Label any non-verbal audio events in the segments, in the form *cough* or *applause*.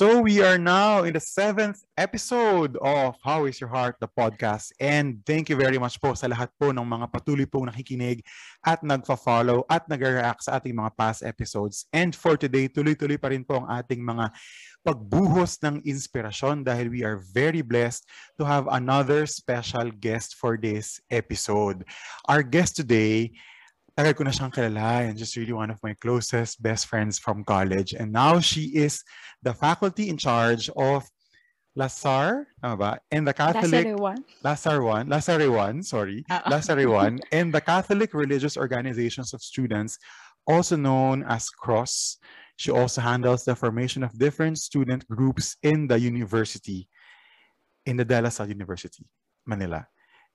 So we are now in the seventh episode of How is Your Heart, the podcast. And thank you very much po sa lahat po ng mga patuloy pong nakikinig at nagfa-follow at nag-react sa ating mga past episodes. And for today, tuloy-tuloy pa rin po ang ating mga pagbuhos ng inspirasyon dahil we are very blessed to have another special guest for this episode. Our guest today tagal ko na siyang kilala and just really one of my closest best friends from college. And now she is the faculty in charge of Lasar, tama ba? And the Catholic... Lasar 1. Lasar 1, sorry. Uh-oh. Lasar 1. *laughs* and the Catholic Religious Organizations of Students, also known as CROSS. She also handles the formation of different student groups in the university, in the De La Salle University, Manila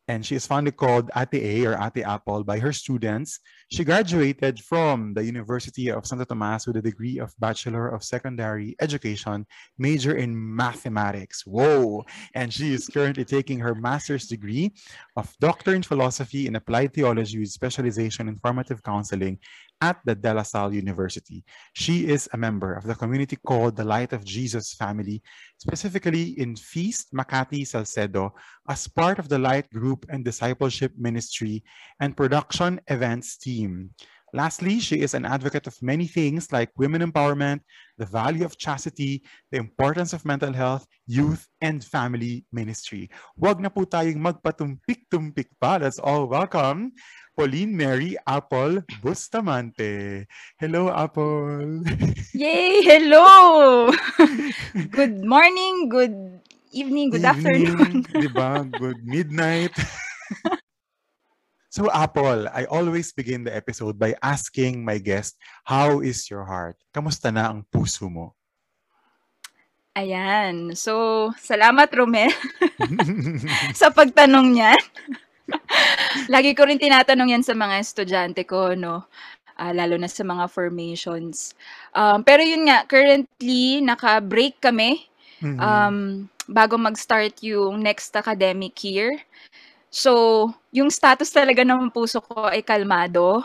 and she is fondly called Ate A or Ate Apple by her students. She graduated from the University of Santo Tomas with a degree of Bachelor of Secondary Education, major in mathematics. Whoa! And she is currently taking her master's degree of Doctor in Philosophy in Applied Theology with specialization in formative counseling at the De La Salle University. She is a member of the community called the Light of Jesus family, specifically in Feast Makati Salcedo, as part of the Light Group and Discipleship Ministry and Production Events team. Lastly, she is an advocate of many things like women empowerment, the value of chastity, the importance of mental health, youth, and family ministry. Wag na po tayong magpatumpik-tumpik pa. Let's all welcome Pauline Mary Apple Bustamante. Hello, Apple. Yay! Hello! *laughs* good morning, good evening, good evening, afternoon. diba? Good midnight. *laughs* So Apple, I always begin the episode by asking my guest, how is your heart? Kamusta na ang puso mo? Ayan. So, salamat Romel *laughs* *laughs* sa pagtanong niyan. *laughs* Lagi ko rin tinatanong yan sa mga estudyante ko, no? Uh, lalo na sa mga formations. Um, pero yun nga, currently, naka-break kami mm-hmm. um, bago mag-start yung next academic year. So, yung status talaga ng puso ko ay kalmado.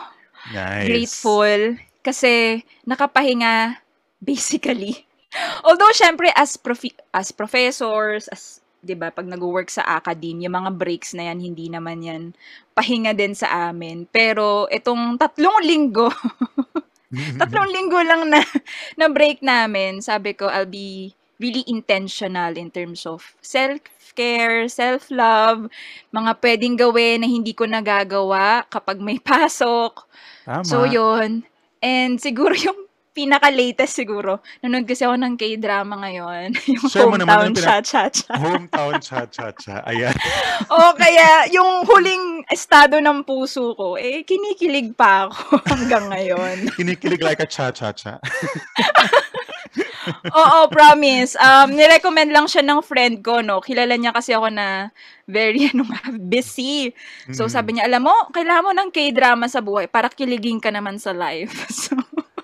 Nice. Grateful. Kasi nakapahinga *laughs* basically. Although, syempre, as, profi- as professors, as 'di ba, pag nagwo-work sa academe, yung mga breaks na yan, hindi naman yan pahinga din sa amin. Pero itong tatlong *laughs* linggo, *laughs* tatlong linggo lang na, na break namin, sabi ko, I'll be really intentional in terms of self-care, self-love, mga pwedeng gawin na hindi ko nagagawa kapag may *laughs* pasok. Tama. So, yun. And siguro yung pinaka-latest siguro, nanonood kasi ako ng K-drama ngayon. *laughs* Yung Share Hometown Cha-Cha-Cha. Hometown Cha-Cha-Cha. Ayan. *laughs* o kaya, yung huling estado ng puso ko, eh, kinikilig pa ako hanggang ngayon. kinikilig like a Cha-Cha-Cha. Oo, promise. Um, nirecommend lang siya ng friend ko, no? Kilala niya kasi ako na very, *laughs* ano busy. So, mm. sabi niya, alam mo, kailangan mo ng K-drama sa buhay para kiligin ka naman sa life. *laughs* So,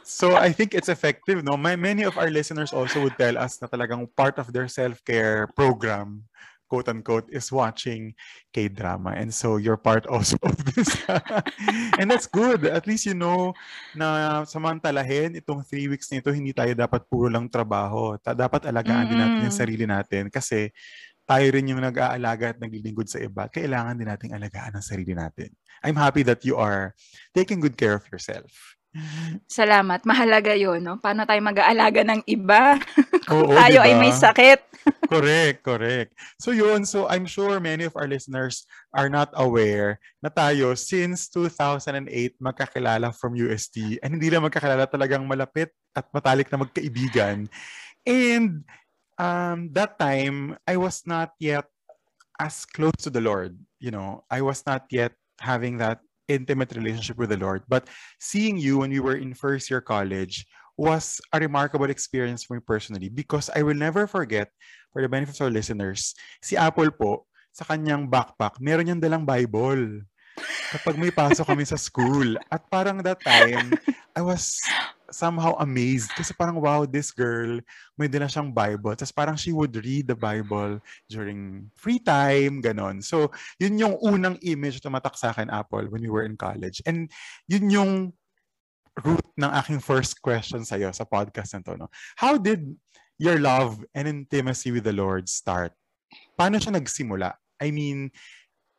so I think it's effective, no? My, many of our listeners also would tell us na talagang part of their self-care program quote unquote is watching K-drama. And so you're part also *laughs* of this. And that's good. At least you know na samantalahin itong three weeks nito hindi tayo dapat puro lang trabaho. Ta- dapat alagaan mm-hmm. din natin yung sarili natin. Kasi tayo rin yung nag-aalaga at naglilingkod sa iba. Kailangan din nating alagaan ang sarili natin. I'm happy that you are taking good care of yourself Salamat. Mahalaga 'yun, 'no? Paano tayo mag-aalaga ng iba *laughs* kung Oo, tayo diba? ay may sakit. *laughs* correct, correct. So yun, so I'm sure many of our listeners are not aware na tayo since 2008 magkakilala from UST and hindi lang magkakilala talagang malapit at matalik na magkaibigan. And um, that time, I was not yet as close to the Lord. You know, I was not yet having that intimate relationship with the Lord. But seeing you when we were in first year college was a remarkable experience for me personally because I will never forget, for the benefit of our listeners, si Apple po, sa kanyang backpack, meron niyang dalang Bible. kapag may pasok kami sa school. At parang that time, I was somehow amazed kasi parang wow, this girl, may dala siyang Bible. Tapos parang she would read the Bible during free time, ganon. So, yun yung unang image tumatak sa akin, Apple, when we were in college. And yun yung root ng aking first question sa'yo sa podcast na to. No? How did your love and intimacy with the Lord start? Paano siya nagsimula? I mean,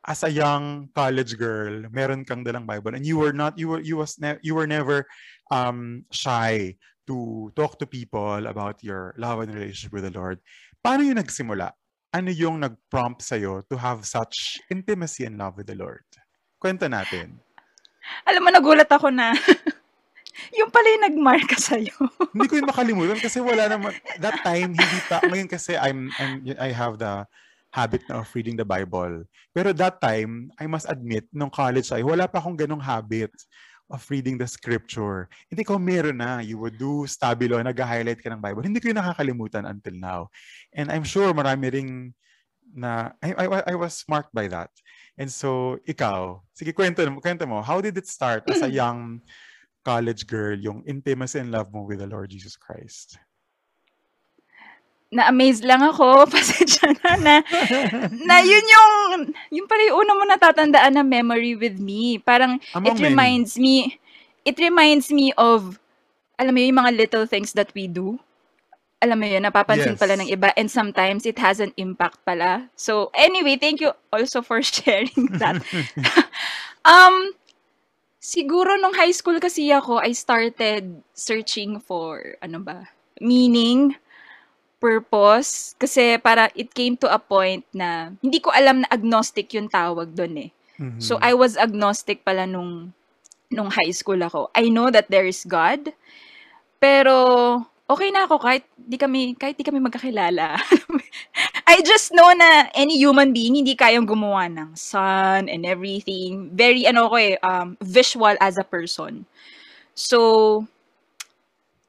as a young college girl, meron kang dalang Bible and you were not you were you was ne- you were never um shy to talk to people about your love and relationship with the Lord. Paano yung nagsimula? Ano yung nag-prompt sa'yo to have such intimacy and love with the Lord? Kwento natin. Alam mo, nagulat ako na *laughs* yung pala yung nagmarka sa'yo. *laughs* hindi ko yung makalimutan kasi wala naman, that time, hindi pa, ngayon kasi I'm, I'm, I have the habit na of reading the Bible. Pero that time, I must admit, nung college ay, wala pa akong ganong habit of reading the scripture. Hindi ko meron na. You would do stabilo, nag-highlight ka ng Bible. Hindi ko yung nakakalimutan until now. And I'm sure marami ring na, I, I, I was marked by that. And so, ikaw, sige, kwento, kwento mo, how did it start as a young college girl, yung intimacy and love mo with the Lord Jesus Christ? Na-amaze lang ako, *laughs* pasensya na, na, na yun yung, yun pala yung una mo natatandaan na memory with me. Parang, Among it many. reminds me, it reminds me of, alam mo yun, yung mga little things that we do. Alam mo yun, napapansin Yes. pala ng iba and sometimes it has an impact pala. So, anyway, thank you also for *laughs* sharing that. *laughs* um, siguro nung high school kasi ako, I started searching for, ano ba, meaning, purpose. Kasi para it came to a point na hindi ko alam na agnostic yung tawag doon eh. Mhm. So, I was agnostic pala nung, nung high school ako. I know that there is God, pero okay na ako kahit di kami, kahit di kami magkakilala. *laughs* I just know na any human being hindi kayang gumawa ng sun and everything. Very, ano ko eh, um, visual as a person. So,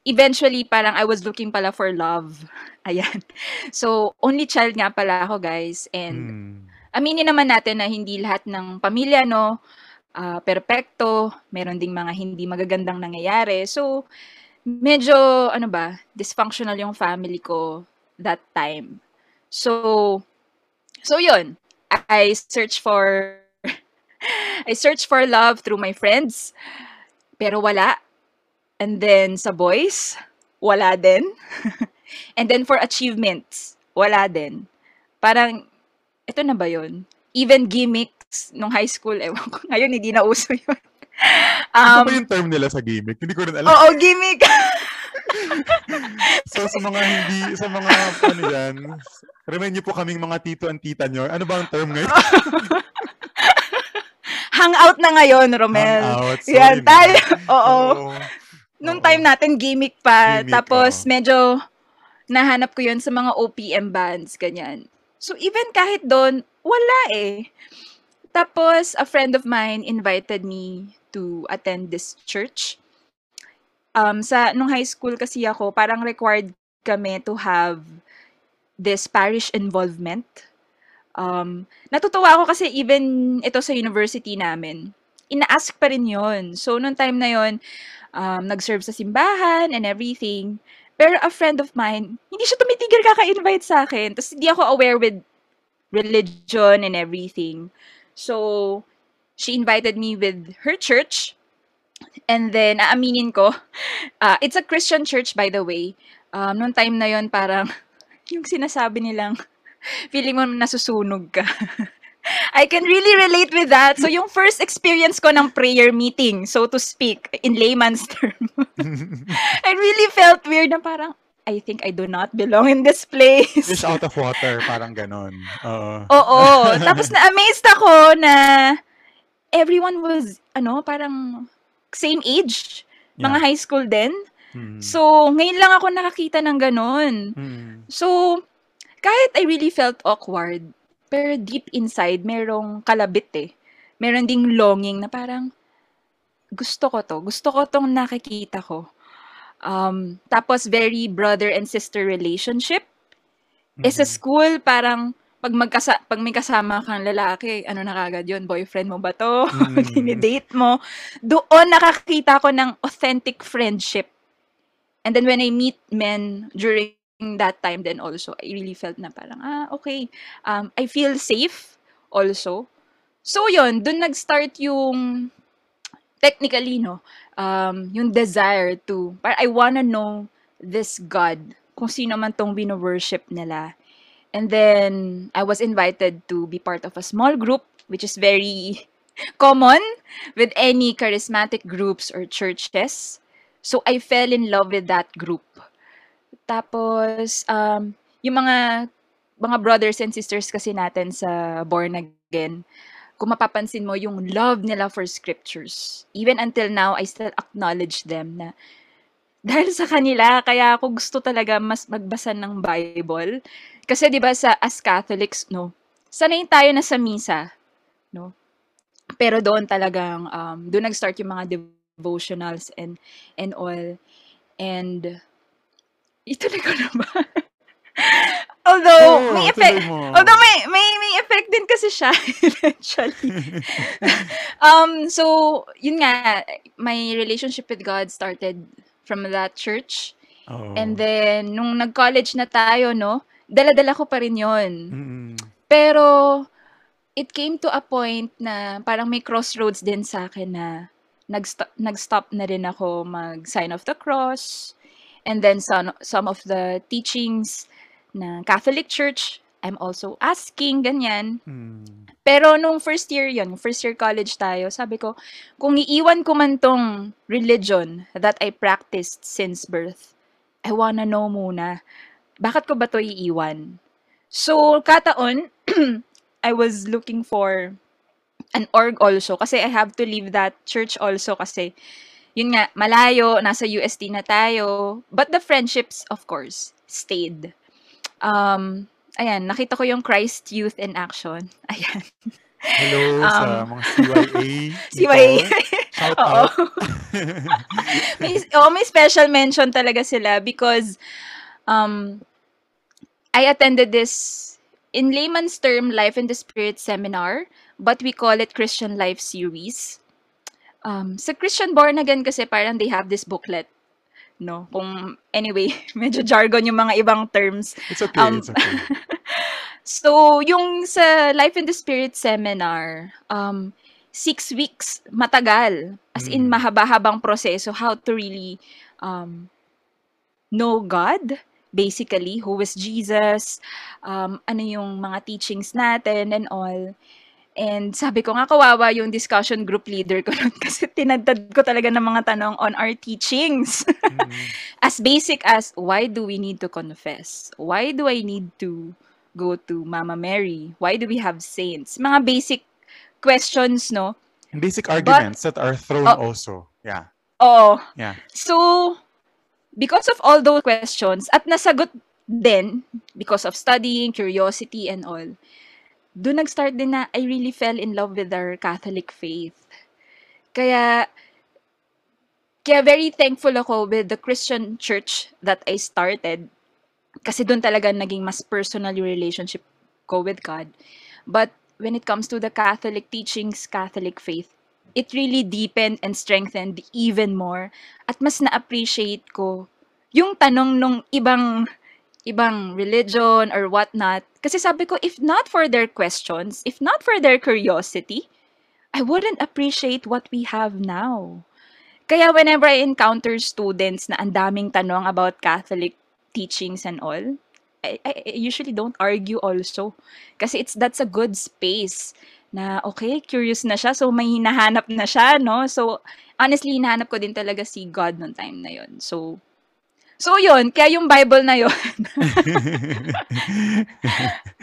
eventually, parang I was looking pala for love. *laughs* Ayan. So, only child nga pala ako, guys. And Mm. aminin naman natin na hindi lahat ng pamilya, no, ah, perpekto. Meron ding mga hindi magagandang nangyayari. So, medyo, ano ba, dysfunctional yung family ko that time. So, so yun. I search for, *laughs* I search for love through my friends. Pero wala. And then sa boys, wala din. *laughs* And then for achievements, wala din. Parang, ito na ba yun? Even gimmicks nung high school, *laughs* ewan ko. Ngayon, hindi na uso yun. *laughs* ano Um, ba yung term nila sa gimmick? Hindi ko rin alam. Oo, gimmick. So sa mga hindi, sa mga ano yan, remind niyo po kaming mga tito and tita nyo. Ano ba ang term ngayon? Hangout na ngayon, Romel. Hangout. Sorry Yan, tayo. Oo. Oo. Nung Oo. time natin, gimmick pa. Gimmick, Tapos, oo. medyo nahanap ko yun sa mga OPM bands, ganyan. So, even kahit doon, wala eh. Tapos, a friend of mine invited me to attend this church. Um, sa, nung high school kasi ako, parang required kami to have this parish involvement. Um, natutuwa ako kasi even ito sa university namin, ina-ask pa rin yon. So, nung time na yon um, nag-serve sa simbahan and everything. Pero a friend of mine, hindi siya tumitigil kaka-invite sa akin. Tapos hindi ako aware with religion and everything. So, she invited me with her church. And then, aaminin ko, ah, *laughs* it's a Christian church by the way. Um, noong time na yon parang, *laughs* yung sinasabi nilang, *laughs* feeling mo nasusunog ka. I can really relate with that. So, yung first experience ko ng prayer meeting, so to speak, in layman's *laughs* term, *laughs* I really felt weird na parang, I think I do not belong in this place. Fish out of water, *laughs* parang ganon. Oo. Oo. Tapos na-amazed ako na everyone was, ano, parang same age. Mga Yeah. high school din. Hmm. So, ngayon lang ako nakakita ng ganon. Hmm. So, kahit I really felt awkward, pero deep inside, merong kalabit eh. Meron ding longing na parang, gusto ko to. Gusto ko tong nakikita ko. Um, tapos, very brother and sister relationship. Eh, sa Hmm. school, parang pag magkasa pag may kasama kang lalaki, ano na kagad 'yun, boyfriend mo ba 'to? *laughs* Mm. Dini-date mo. Doon nakakita ko ng authentic friendship. And then when I meet men during that time then also, I really felt na parang, ah, okay, um, I feel safe also. So 'yun, doon nag-start yung technically, no, um, yung desire to, para I wanna know this God, kung sino man tong bino-worship nila. And then, I was invited to be part of a small group, which is very *laughs* common with any charismatic groups or churches. So, I fell in love with that group. Tapos, um, yung mga mga brothers and sisters kasi natin sa Born Again, kung mapapansin mo yung love nila for scriptures. Even until now, I still acknowledge them na *laughs* dahil sa kanila, kaya ako gusto talaga mas magbasa ng Bible. Kasi 'di ba sa as Catholics, no, sanay tayo na sa misa, no? Pero doon talagang um, doon nag-start yung mga devotionals and and all. And ituloy ko na ba? *laughs* although Oo, may effect, mo. although may may may effect din kasi siya *laughs* eventually. *laughs* um so yun nga my relationship with God started from that church. Oo. And then, nung nag-college na tayo, no, dala-dala ko pa rin yon. Mm-mm. Pero, it came to a point na parang may crossroads din sa akin na nag-stop, nag-stop na rin ako mag-sign of the cross. And then, some, some of the teachings na Catholic Church, I'm also asking, ganyan. Mm. Pero nung first year yon first year college tayo, sabi ko, kung iiwan ko man tong religion that I practiced since birth, I wanna know muna, bakit ko ba to iiwan? So, kataon, *clears throat* I was looking for an org also kasi I have to leave that church also kasi yun nga, malayo, nasa UST na tayo. But the friendships, of course, stayed. Um, ayan, nakita ko yung Christ Youth in Action. *laughs* Ayan. Hello sa Um, mga CYA. *laughs* CYA. Shout *laughs* out. may, oh, may special mention talaga sila because um, I attended this in layman's term Life in the Spirit seminar, but we call it Christian Life series. Um, sa Christian Born Again kasi parang they have this booklet. No? Kung, anyway, *laughs* medyo jargon yung mga ibang terms. It's okay, Um, it's okay. *laughs* So, yung sa Life in the Spirit seminar, um, six weeks, matagal. As in, Mm. mahaba-habang proseso how to really um, know God, basically, who is Jesus, um, ano yung mga teachings natin and all. And sabi ko nga, kawawa yung discussion group leader ko nun *laughs* kasi tinadtad ko talaga ng mga tanong on our teachings. Mm. *laughs* as basic as, why do we need to confess? Why do I need to go to Mama Mary? Why do we have saints? Mga basic questions, no? Basic arguments that are thrown Oh. also. Yeah. Oo. Yeah. So, because of all those questions, at nasagot din, because of studying, curiosity, and all, doon nag-start din na I really fell in love with our Catholic faith. Kaya, kaya very thankful ako with the Christian church that I started. Kasi doon talaga naging mas personal yung relationship ko with God. But when it comes to the Catholic teachings, Catholic faith, it really deepened and strengthened even more. At mas na-appreciate ko yung tanong nung ibang ibang religion or whatnot. Kasi sabi ko, if not for their questions, if not for their curiosity, I wouldn't appreciate what we have now. Kaya whenever I encounter students na ang daming tanong about Catholic teachings and all, I, I I usually don't argue also. Kasi it's that's a good space na okay, curious na siya, so may hinahanap na siya, no? So, honestly, hinahanap ko din talaga si God noong time na yon. So, so yun, kaya yung Bible na yon, *laughs*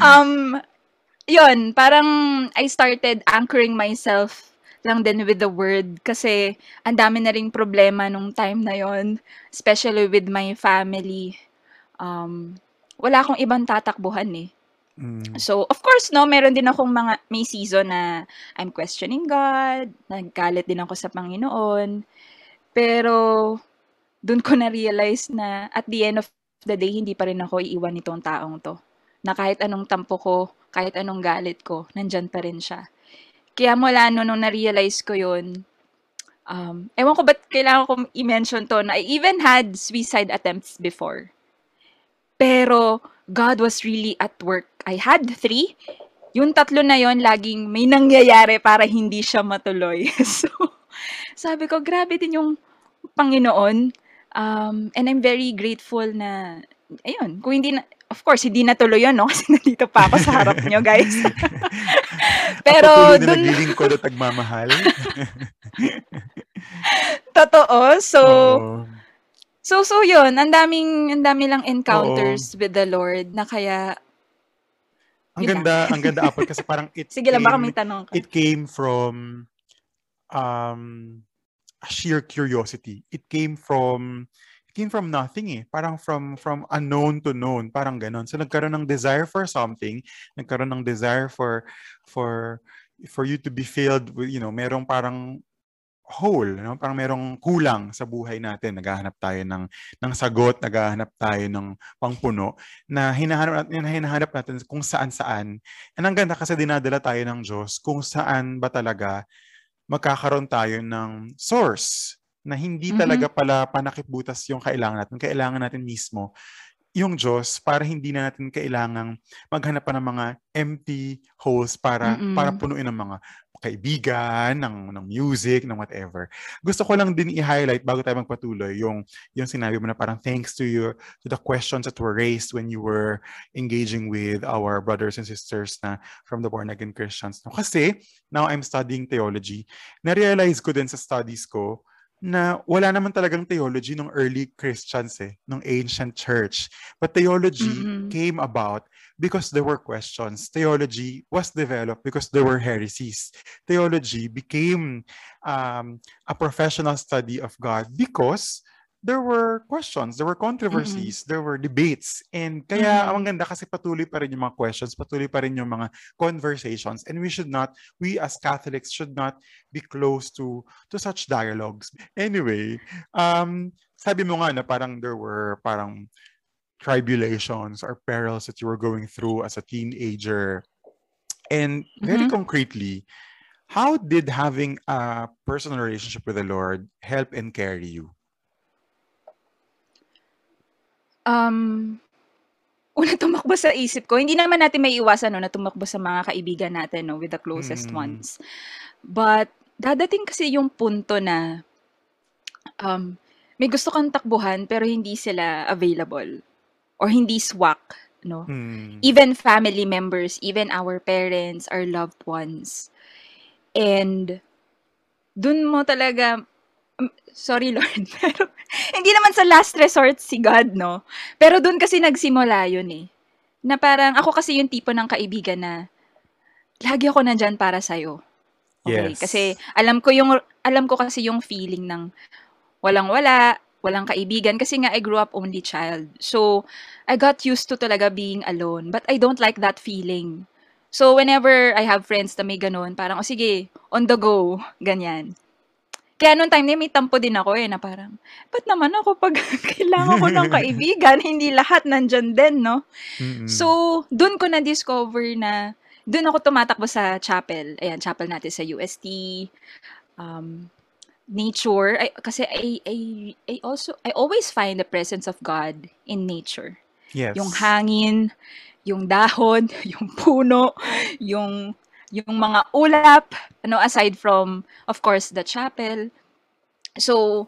um, yun, parang I started anchoring myself lang din with the word kasi ang dami na ring problema nung time na yon, especially with my family. Um, wala akong ibang tatakbuhan eh. Mm. So, of course, no, meron din akong mga, may season na I'm questioning God, naggalit din ako sa Panginoon. Pero, dun ko na-realize na at the end of the day, hindi pa rin ako iiwan nitong taong to. Na kahit anong tampo ko, kahit anong galit ko, nandyan pa rin siya. Kaya mula no, nung na-realize ko yun, um, ewan ko ba't kailangan kong i-mention to na I even had suicide attempts before. Pero God was really at work. I had three. Yung tatlo na yon laging may nangyayari para hindi siya matuloy. *laughs* so, sabi ko, grabe din yung Panginoon. Um, and I'm very grateful na, ayun, kung hindi na, of course, hindi natuloy yun, no? *laughs* Kasi nandito pa ako sa harap nyo, guys. *laughs* *laughs* Pero, doon... naglilingkod at nagmamahal. Totoo. So, oh. so, so yun, ang daming, ang dami lang encounters Oo. with the Lord na kaya, ang ganda, ang ganda apple kasi parang it Sige lang, baka may tanong ka. It came from um sheer curiosity. It came from it came from nothing eh. Parang from from unknown to known, parang ganon. So nagkaroon ng desire for something, nagkaroon ng desire for for for you to be filled with, you know, merong parang hole, no? parang merong kulang sa buhay natin. Naghahanap tayo ng, ng sagot, naghahanap tayo ng pangpuno na hinahanap, na hinahanap natin kung saan-saan. And ang ganda kasi dinadala tayo ng Diyos kung saan ba talaga magkakaroon tayo ng source na hindi mm-hmm. talaga pala panakipbutas yung kailangan natin. Kailangan natin mismo yung Diyos para hindi na natin kailangang maghanap pa ng mga empty holes para Mm-mm. para punuin ng mga kaibigan, ng, ng music, ng whatever. Gusto ko lang din i-highlight bago tayo magpatuloy yung, yung sinabi mo na parang thanks to you, to the questions that were raised when you were engaging with our brothers and sisters na from the born again Christians. No? Kasi, now I'm studying theology, na-realize ko din sa studies ko na wala naman talagang theology ng early Christians eh, ng ancient church. But theology mm-hmm. came about because there were questions. Theology was developed because there were heresies. Theology became um, a professional study of God because there were questions, there were controversies, mm-hmm. there were debates. And kaya mm-hmm. ang ganda kasi patuloy pa rin yung mga questions, patuloy pa rin yung mga conversations. And we should not, we as Catholics should not be close to to such dialogues. Anyway, um, sabi mo nga na parang there were parang tribulations or perils that you were going through as a teenager. And very mm-hmm. concretely, how did having a personal relationship with the Lord help and carry you? Um, *laughs* una tumakbo sa isip ko, hindi naman natin may iwasan no, na tumakbo sa mga kaibigan natin no, with the closest mm. ones. But dadating kasi yung punto na um, may gusto kang takbuhan pero hindi sila available or hindi swak. No? Mm. Even family members, even our parents, our loved ones. And dun mo talaga um, sorry *laughs* Lord, pero hindi naman sa last resort si God, no? Pero doon kasi nagsimula yun eh. Na parang, ako kasi yung tipo ng kaibigan na, lagi ako nandyan para sa'yo. Okay? Yes. Kasi alam ko yung, alam ko kasi yung feeling ng walang-wala, walang kaibigan kasi nga I grew up only child. So, I got used to talaga being alone. But I don't like that feeling. So, whenever I have friends na may ganun, parang, o oh, sige, on the go, ganyan. Kaya nung time na may tampo din ako eh, na parang, ba't naman ako pag *laughs* kailangan ko ng kaibigan, hindi lahat nandyan din, no? Mm-hmm. So, dun ko na-discover na, dun ako tumatakbo sa chapel. Ayan, chapel natin sa UST. Um, nature. I, kasi I, I, I also, I always find the presence of God in nature. Yes. Yung hangin, yung dahon, *laughs* yung puno, yung yung mga ulap, ano, aside from, of course, the chapel. So,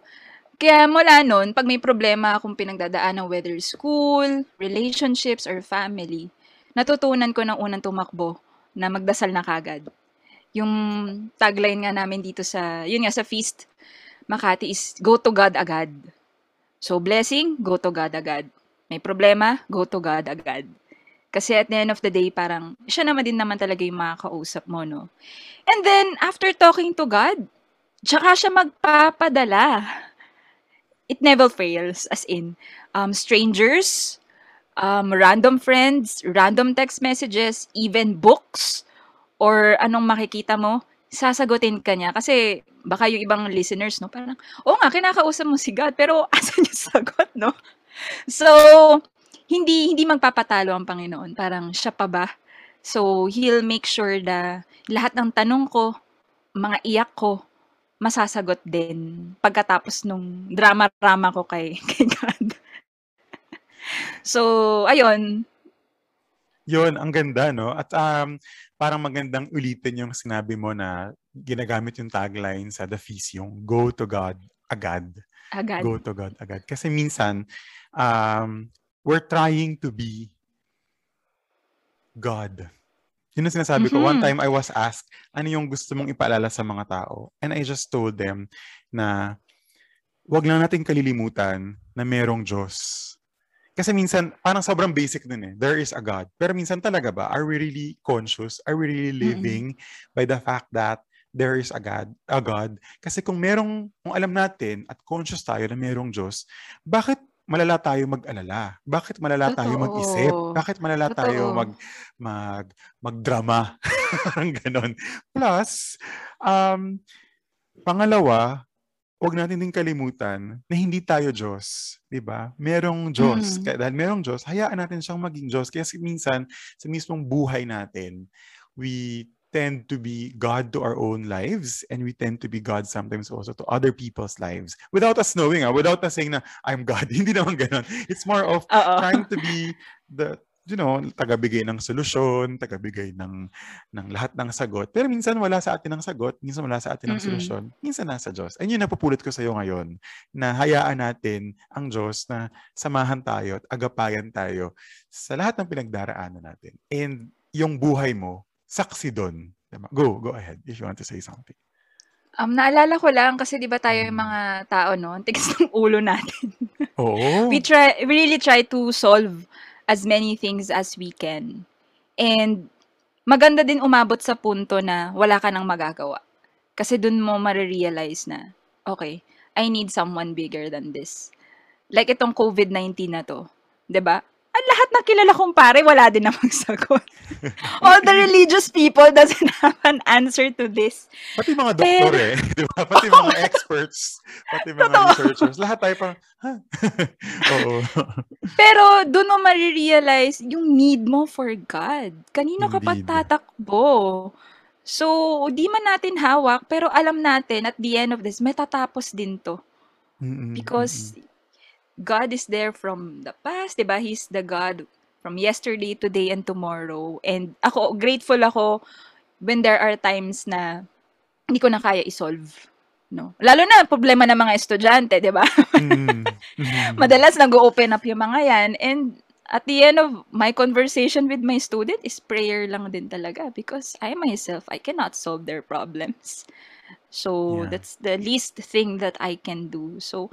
kaya mula nun, pag may problema akong pinagdadaanan, whether school, relationships, or family, natutunan ko ng unang tumakbo na magdasal na kagad. Yung tagline nga namin dito sa, yun nga, sa feast, Makati is, go to God agad. So, blessing, go to God agad. May problema, go to God agad. Kasi at the end of the day, parang siya naman din naman talaga yung makakausap mo, no? And then, after talking to God, tsaka siya magpapadala. It never fails, as in, um, strangers, um, random friends, random text messages, even books, or anong makikita mo, sasagutin ka niya. Kasi baka yung ibang listeners, no, parang, oo nga, kinakausap mo si God, pero *laughs* asan yung sagot, no? So, hindi hindi magpapatalo ang Panginoon. Parang siya pa ba So, he'll make sure na lahat ng tanong ko, mga iyak ko, masasagot din pagkatapos nung drama-drama ko kay, *laughs* kay God. so, ayun. Yun, ang ganda, no? At um, parang magandang ulitin yung sinabi mo na ginagamit yung tagline sa The Feast, yung go to God agad. Agad. Go to God agad. Kasi minsan, um, we're trying to be God. Yun ang sinasabi ko. One Mhm. time I was asked, ano yung gusto mong ipaalala sa mga tao? And I just told them na wag lang natin kalilimutan na merong Diyos. Kasi minsan, parang sobrang basic nun eh. There is a God. Pero minsan talaga ba, are we really conscious? Are we really living by the fact that there is a God, a God? Kasi kung merong, kung alam natin at conscious tayo na merong Diyos, bakit malala tayo mag-alala? Bakit malala tayo Totoo. mag-isip? Bakit malala tayo Totoo. mag, mag, magdrama? *laughs* Parang ganon. Plus, um, pangalawa, huwag natin din kalimutan na hindi tayo Diyos. di ba? Merong Diyos. Mm. Kaya dahil merong Diyos, hayaan natin siyang maging Diyos. Kasi minsan, sa mismong buhay natin, we tend to be God to our own lives and we tend to be God sometimes also to other people's lives without us knowing, ah, without us saying na I'm God. *laughs* Hindi naman ganon. It's more of Oo. trying to be *laughs* the you know, tagabigay ng solusyon, tagabigay ng ng lahat ng sagot. Pero minsan wala sa atin ang sagot, minsan wala sa atin ang Mm-mm. solusyon, minsan nasa Diyos. And yun napupulot ko sa iyo ngayon, na hayaan natin ang Diyos na samahan tayo at agapayan tayo sa lahat ng pinagdaraanan natin. And yung buhay mo, saksi doon. Diba? Go, go ahead if you want to say something. Um, naalala ko lang kasi 'di ba tayo yung Mm. mga tao no, ang tigas ng ulo natin. Oo. *laughs* we try we really try to solve as many things as we can. And maganda din umabot sa punto na wala ka nang magagawa. Kasi dun mo marirealize na, okay, I need someone bigger than this. Like itong COVID-19 na to, 'di ba? Ang lahat ng kilala kong pare, wala din namang *laughs* sagot. All the religious people doesn't *laughs* have an answer to this. Pati mga doktor eh. *laughs* Di ba? Pati mga experts. Pati mga Totoo. researchers. Lahat tayo parang, ha? Oo. Pero doon mo marirealize yung need mo for God. Kanino ka pa Indeed. tatakbo? So, di man natin hawak, pero alam natin at the end of this, may tatapos din to. Mm-mm, Because God is there from the past, di ba? He's the God from yesterday, today, and tomorrow. And ako, grateful ako when there are times na hindi ko na kaya isolve. No? Lalo na problema ng mga estudyante, di ba? mm-mm. *laughs* Madalas nag-open up yung mga yan. And at the end of my conversation with my student is prayer lang din talaga because I myself, I cannot solve their problems. So Yeah. that's the least thing that I can do. So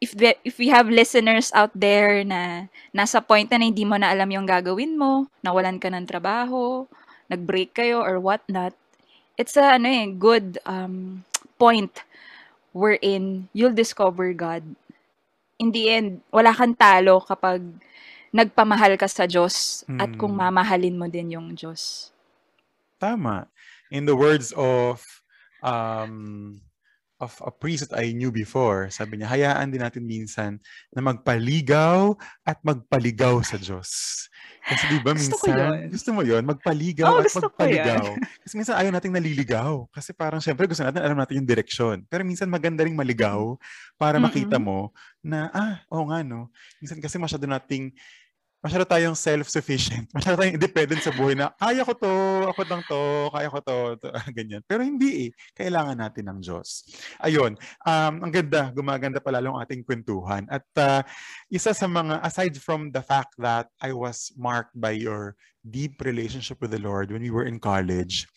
if the, if we have listeners out there na nasa point na, na hindi mo na alam yung gagawin mo, nawalan ka ng trabaho, nag-break kayo or whatnot, it's a ano eh, good um, point wherein you'll discover God. In the end, wala kang talo kapag nagpamahal ka sa Diyos at kung Mm. mamahalin mo din yung Diyos. Tama. In the words of um of a priest that I knew before, sabi niya, hayaan din natin minsan na magpaligaw at magpaligaw sa Diyos. Kasi di ba Gusto minsan, yun. gusto mo yun, magpaligaw Oo, at gusto magpaligaw. Kasi minsan ayaw nating naliligaw. Kasi parang syempre gusto natin, alam natin yung direksyon. Pero minsan maganda ring maligaw para makita Mm-mm. mo na, ah, oo nga no. Minsan kasi masyado nating masyado tayong self-sufficient. *laughs* Masyado tayong independent sa buhay na, kaya ko to, ako lang to, kaya ko to, to *laughs* ganyan. Pero hindi eh. Kailangan natin ng Diyos. Ayun. Um, ang ganda, gumaganda pa lalo ang ating kwentuhan. At uh, isa sa mga, aside from the fact that I was marked by your deep relationship with the Lord when we were in college,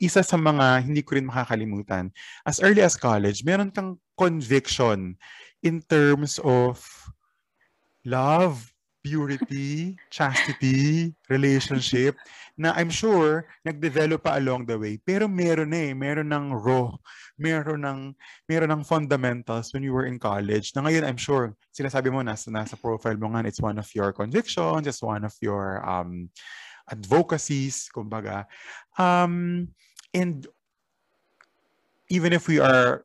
isa sa mga hindi ko rin makakalimutan, as early as college, meron kang conviction in terms of love, purity, chastity, relationship, na I'm sure nag-develop pa along the way. Pero meron eh, meron ng raw, meron ng, meron ng fundamentals when you were in college. Na ngayon, I'm sure, sinasabi mo, nasa, nasa profile mo nga, it's one of your convictions, it's one of your um, advocacies, kumbaga. Um, and even if we are,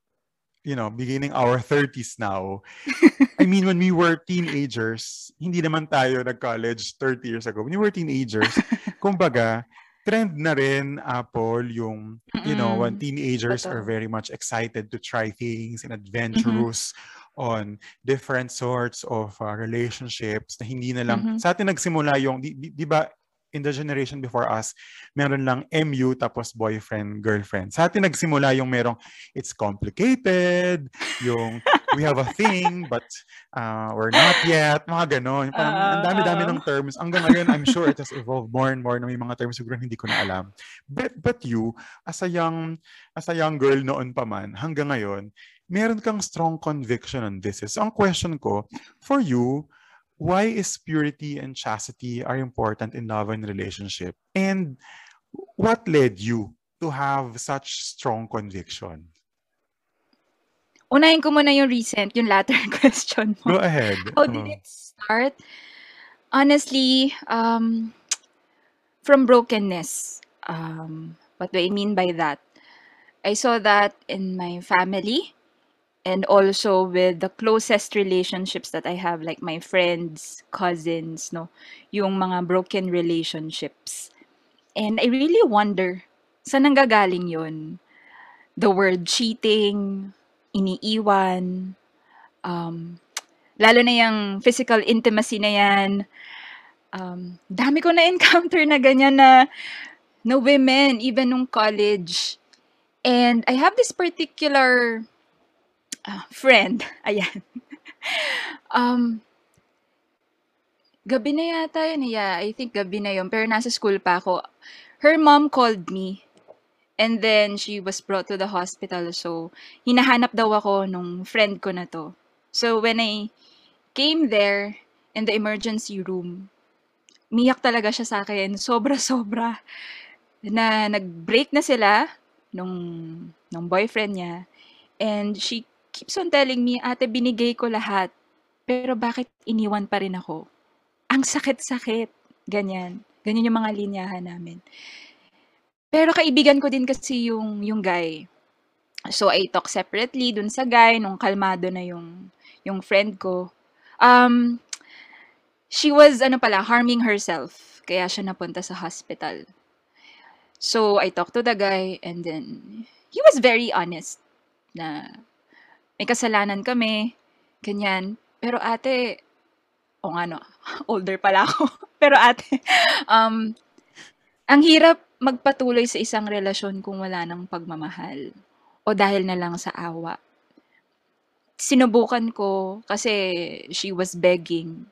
you know, beginning our 30s now, *laughs* I mean, when we were teenagers, hindi naman tayo nag-college 30 years ago. When we were teenagers, *laughs* kumbaga, trend na rin, Apple, yung, you know, when teenagers are Totoo. very much excited to try things and adventurous on different sorts of uh, relationships na hindi na lang, Mhm. sa atin nagsimula yung, di, di, di ba, in the generation before us, meron lang MU tapos boyfriend, girlfriend. Sa atin nagsimula yung merong, it's complicated, yung *laughs* we have a thing but uh, we're not yet, mga ganon. Parang ang dami-dami Oo. ng terms. Hanggang ngayon, I'm sure it has evolved more and more na may mga terms siguro hindi ko na alam. But, but you, as a young, as a young girl noon pa man, hanggang ngayon, meron kang strong conviction on this. So ang question ko, for you, why is purity and chastity are important in love and relationship? And what led you to have such strong conviction? Unahin ko muna yung recent, yung latter *laughs* question Go mo. ahead. How did Oh. it start? Honestly, um, from brokenness. Um, what do I mean by that? I saw that in my family and also with the closest relationships that I have, like my friends, cousins, no, yung mga broken relationships. And I really wonder, saan nanggagaling yun? The word cheating, iniiwan, um, lalo na yung physical intimacy na yan. Um, dami ko na-encounter na ganyan na, na women, even nung college. And I have this particular ah, friend, *laughs* ayan. um, gabi na yata yun, yeah, I think gabi na yun, pero nasa school pa ako. Her mom called me and then she was brought to the hospital. So, hinahanap daw ako nung friend ko na to. So, when I came there in the emergency room, miyak talaga siya sa akin. *laughs* Sobra-sobra. Na nag-break na sila nung, nung boyfriend niya. And she keeps on telling me, ate, binigay ko lahat. Pero bakit iniwan pa rin ako? Ang sakit-sakit. Ganyan. Ganyan yung mga linyahan namin. Pero kaibigan ko din kasi yung, yung guy. So, I talk separately dun sa guy, nung kalmado na yung, yung friend ko. Um, she was, ano pala, harming herself. Kaya siya napunta sa hospital. So, I talked to the guy and then he was very honest na may kasalanan kami, ganyan. Pero ate, o nga no, *laughs* older pala ako. *laughs* Pero ate, um, ang hirap magpatuloy sa isang relasyon kung wala ng pagmamahal o dahil na lang sa awa. Sinubukan ko kasi she was begging.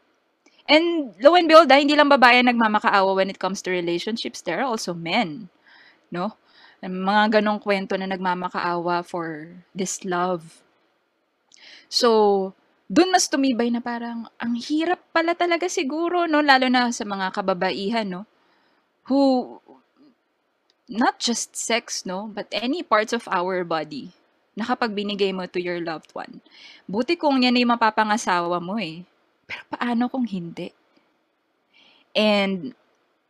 And lo and behold, ah, hindi lang babae nagmamakaawa when it comes to relationships. There are also men, no? Mga ganong kwento na nagmamakaawa for this love. So, dun mas tumibay na parang ang hirap pala talaga siguro, no? Lalo na sa mga kababaihan, no? Who, not just sex, no? But any parts of our body na kapag binigay mo to your loved one. Buti kung yan ay mapapangasawa mo eh. Pero paano kung hindi? And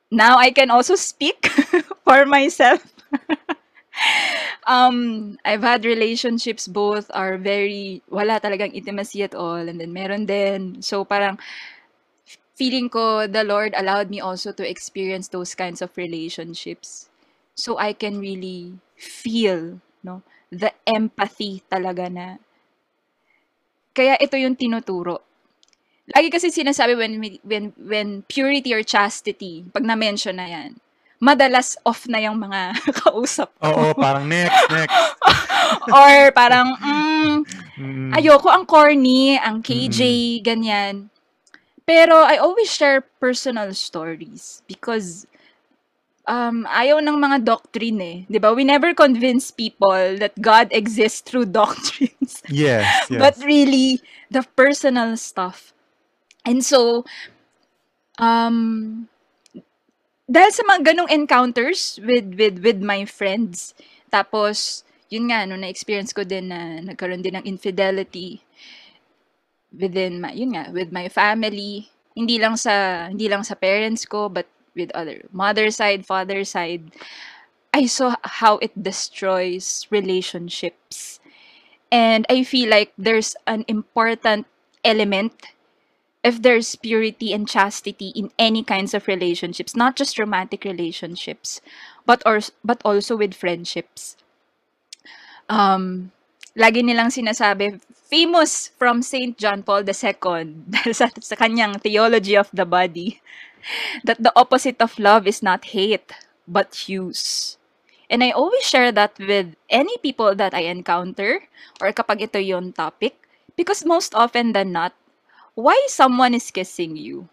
now I can also speak *laughs* for myself. *laughs* um, I've had relationships both are very, wala talagang intimacy at all. And then meron din. So parang feeling ko the Lord allowed me also to experience those kinds of relationships. So I can really feel, no, the empathy talaga na. Kaya ito yung tinuturo. Lagi kasi sinasabi when when when purity or chastity, pag na-mention na 'yan, madalas off na yung mga *laughs* kausap ko. Oo, parang next, next. *laughs* Or parang, mm, Mm. ayoko ang corny, ang KJ, ganyan. Pero I always share personal stories because um, ayaw ng mga doctrine eh. Di ba? We never convince people that God exists through *laughs* doctrines. Yes, yes. But really, the personal stuff. And so, um, dahil sa mga ganong encounters with with with my friends, tapos yun nga no na-experience ko din na nagkaroon din ng infidelity within my yun nga with my family hindi lang sa hindi lang sa parents ko but with other mother side father side I saw how it destroys relationships and I feel like there's an important element if there's purity and chastity in any kinds of relationships, not just romantic relationships, but or but also with friendships. Um, lagi nilang sinasabi, famous from Saint John Paul II, *laughs* dahil sa, sa kanyang theology of the body, that the opposite of love is not hate, but use. And I always share that with any people that I encounter or kapag ito yung topic because most often than not, why someone is kissing you?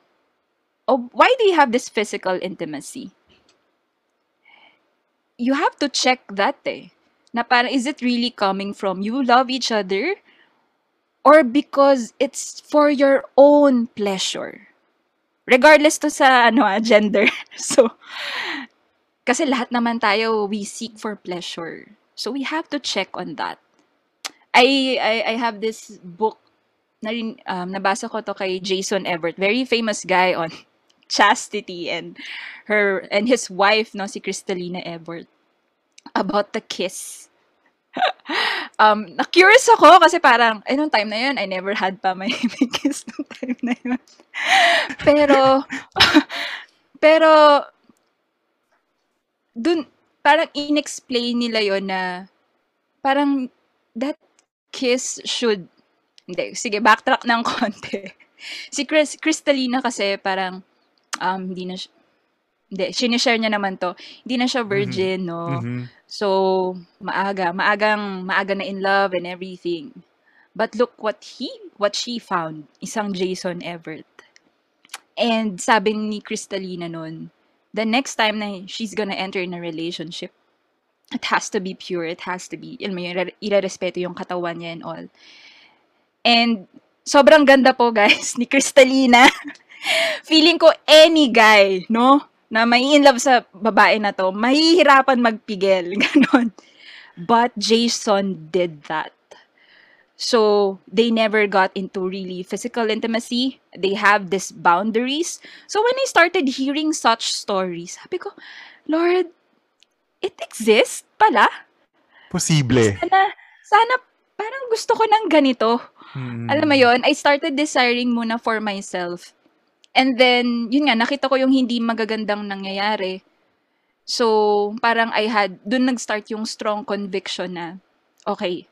Or why do you have this physical intimacy? You have to check that eh. Na parang, is it really coming from you love each other? Or because it's for your own pleasure? Regardless to sa ano, ah, gender. *laughs* So, kasi lahat naman tayo, we seek for pleasure. So, we have to check on that. I, I, I have this book na rin, um, nabasa ko to kay Jason Everett, very famous guy on *laughs* chastity and her and his wife no si Kristalina Everett about the kiss. *laughs* um, na-curious ako kasi parang, eh, nung time na yun, I never had pa may *laughs* kiss nung time na yun. pero, *laughs* pero, dun, parang inexplain nila yon na, parang, that kiss should hindi, sige, backtrack ng konti. Si Chris, Kristalina kasi parang, um, hindi na siya, hindi, sinishare niya naman to. Hindi na siya virgin, mm-hmm. no? Mm-hmm. So, maaga, maagang, maaga na in love and everything. But look what he, what she found, isang Jason Everett. And sabi ni Kristalina nun, the next time na she's gonna enter in a relationship, it has to be pure, it has to be, ilmo yun, ire-respeto yung katawan niya and all. And sobrang ganda po guys *laughs* ni Kristalina. *laughs* Feeling ko any guy, no? Na may in love sa babae na to, mahihirapan magpigil. *laughs* Ganon. But Jason did that. So, they never got into really physical intimacy. They have these boundaries. So, when I started hearing such stories, sabi ko, Lord, it exists pala. Posible. Sana, sana parang gusto ko ng ganito. Mm. Alam mo hmm. yon I started desiring muna for myself. And then, yun nga, nakita ko yung hindi magagandang nangyayari. So, parang I had, dun nag-start yung strong conviction na, okay,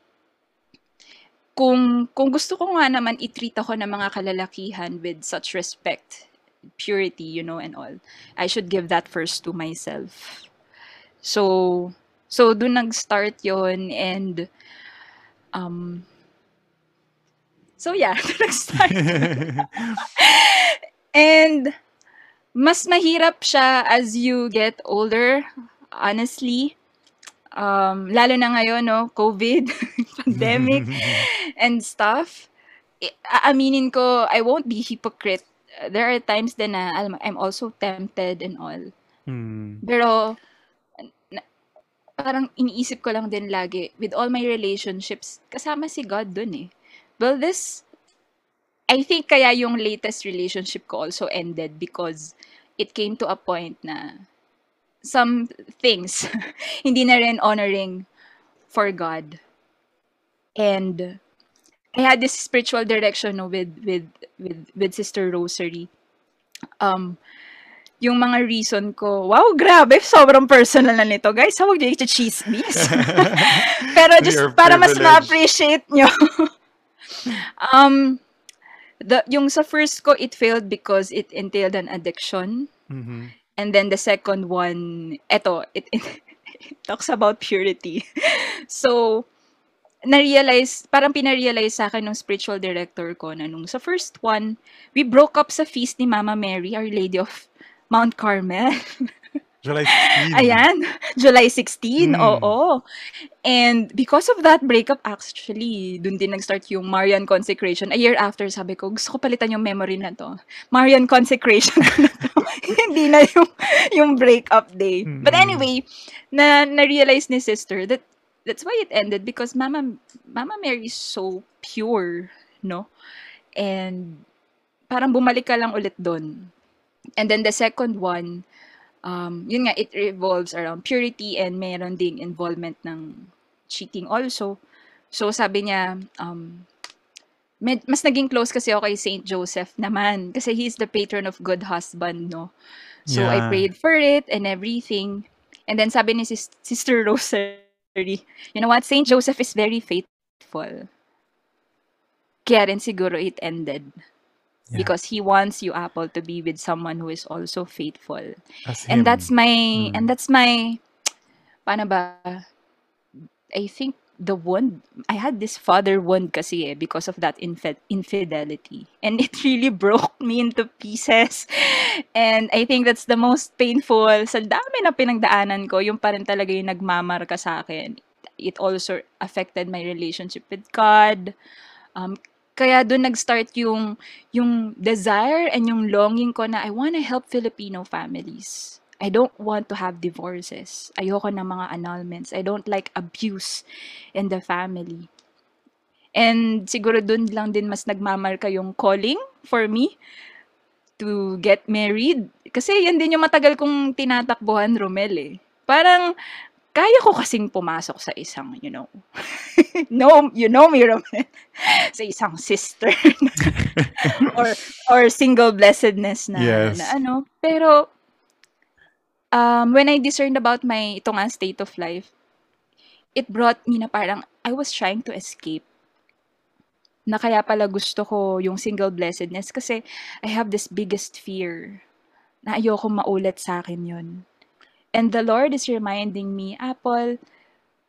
kung, kung gusto ko nga naman i-treat ako ng mga kalalakihan with such respect, purity, you know, and all, I should give that first to myself. So, so dun nag-start yon and um, So yeah, *laughs* nag-start. *laughs* And mas mahirap siya as you get older, honestly. Um, lalo na ngayon, no, COVID, *laughs* pandemic, *laughs* and stuff. Aaminin ko, I won't be hypocrite. There are times din na alam, I'm also tempted and all. Hmm. Pero parang iniisip ko lang din lagi, with all my relationships, kasama si God dun eh. Well, this, I think kaya yung latest relationship ko also ended because it came to a point na some things *laughs* hindi na rin honoring for God. And I had this spiritual direction no, with with with with Sister Rosary. Um yung mga reason ko, wow, grabe, sobrang personal na nito, guys. Huwag niyo i-chismis. Pero just para mas ma-appreciate nyo *laughs* Um, the yung sa first ko, it failed because it entailed an addiction. Mm-hmm. And then the second one, eto, it, it, it talks about purity. *laughs* so, na-realize, parang pina-realize sa akin ng spiritual director ko na nung sa first one, we broke up sa feast ni Mama Mary, Our Lady of Mount Carmel. *laughs* July 16. Ayan, *laughs* July 16, mm. oo. And because of that breakup, actually, dun din nag-start yung Marian Consecration. A year after, sabi ko, gusto ko palitan yung memory na to. Marian Consecration *laughs* na to. *laughs* Hindi na yung, yung breakup day. Mm. But anyway, na, na-realize ni sister that that's why it ended because Mama, Mama Mary is so pure, no? And parang bumalik ka lang ulit doon. And then the second one, um, yun nga, it revolves around purity and meron ding involvement ng cheating also. So sabi niya, um, med mas naging close kasi ako kay Saint Joseph naman *laughs* kasi he's the patron of good husband, 'no. So, I Yeah. prayed for it and everything. And then sabi ni sis Sister Rosary, "You know what? Saint Joseph is very faithful." Kaya rin siguro it ended. Yeah. Because he wants you, Apple, to be with someone who is also faithful. And him. that's my and Mm. that's my paano ba? I think the wound I had this father wound kasi eh because of that infi infidelity. And *laughs* it really broke me into pieces. And I think that's the most painful sa dami na pinagdaanan ko, yung pa rin talaga yung nagmamarka sa akin. It also affected my relationship with God. Um, kaya dun nag-start yung yung desire and yung longing ko na I wanna help Filipino families. I don't want to have divorces. Ayoko ng mga annulments. I don't like abuse in the family. And siguro dun lang din mas nagmamarka yung calling for me to get married. Kasi yan din yung matagal kong tinatakbuhan, Romel eh. Parang kaya ko kasing pumasok sa isang, you know, *laughs* no, you know me, Romel, *laughs* sa isang sister *laughs* or or single blessedness na, Yes. na ano. Pero um, when I discerned about my ito nga state of life, it brought me na parang I was trying to escape. Na kaya pala gusto ko yung single blessedness kasi I have this biggest fear na ayoko maulit sa akin yun. And the Lord is reminding me, Apple,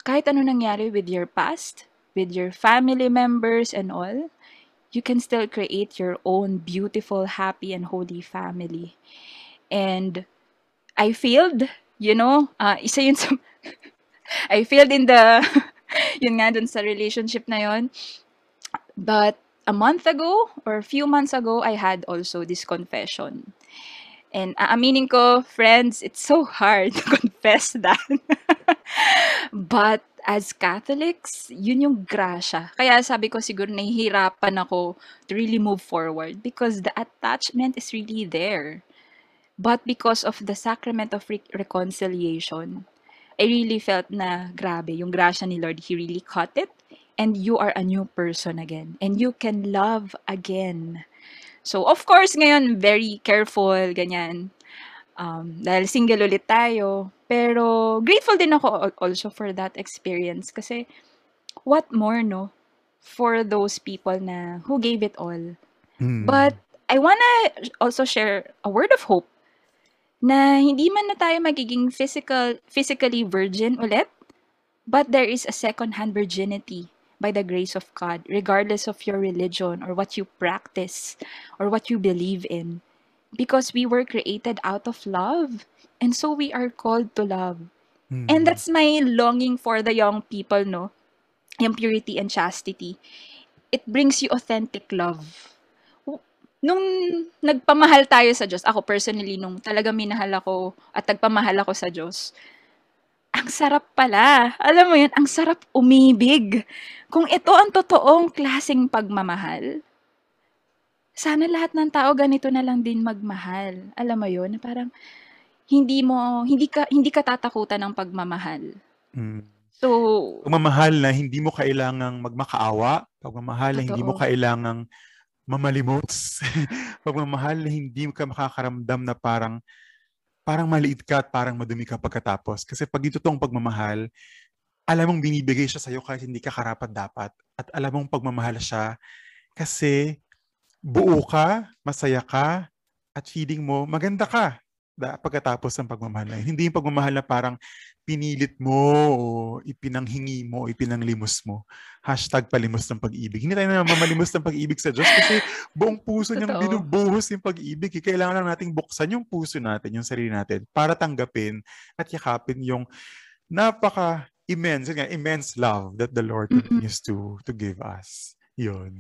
kahit ano nangyari with your past, with your family members and all, you can still create your own beautiful, happy, and holy family. And I failed, you know, uh, *laughs* isa yun sa, I failed in the, *laughs* yun nga dun sa relationship na yun. But a month ago or a few months ago, I had also this confession. And aaminin ko, friends, it's so hard *laughs* to confess that. *laughs* But as Catholics, yun yung grasya. Kaya sabi ko siguro nahihirapan ako to really move forward because the attachment is really there. But because of the sacrament of re- reconciliation, I really felt na grabe, yung grasya ni Lord, He really caught it. And you are a new person again. And you can love again. So, of course, ngayon, very careful, ganyan. Um, dahil single ulit tayo. Pero, grateful din ako al- also for that experience. Kasi, what more, no? For those people na who gave it all. Mm. But, I wanna also share a word of hope na hindi man na tayo magiging physical, physically virgin ulit, but there is a second-hand virginity by the grace of God, regardless of your religion or what you practice or what you believe in. Because we were created out of love. And so we are called to love. Mm. And that's my longing for the young people, no? Yung purity and chastity. It brings you authentic love. Nung nagpamahal tayo sa Diyos, ako personally, nung talaga minahal ako at nagpamahal ako sa Diyos, ang sarap pala. Alam mo yun, ang sarap umibig. Kung ito ang totoong klaseng pagmamahal, sana lahat ng tao ganito na lang din magmahal. Alam mo yun, parang hindi mo, hindi ka, hindi ka tatakutan ng pagmamahal. Mm. So, Pagmamahal na hindi mo kailangang magmakaawa, pagmamahal na hindi mo kailangang mamalimos, *laughs* pagmamahal na hindi ka makakaramdam na parang parang maliit ka at parang madumi ka pagkatapos. Kasi pag ito tong pagmamahal, alam mong binibigay siya sa'yo kahit hindi ka karapat dapat. At alam mong pagmamahal siya kasi buo ka, masaya ka, at feeling mo maganda ka pagkatapos ng pagmamahal na yun. Hindi yung pagmamahal na parang pinilit mo o ipinanghingi mo o ipinanglimos mo. Hashtag palimos ng pag-ibig. Hindi tayo na mamalimos ng pag-ibig sa Diyos kasi buong puso niyang Totoo. binubuhos yung pag-ibig. eh. Kailangan lang nating buksan yung puso natin, yung sarili natin para tanggapin at yakapin yung napaka immense, nga, immense love that the Lord continues to to give us. Yun.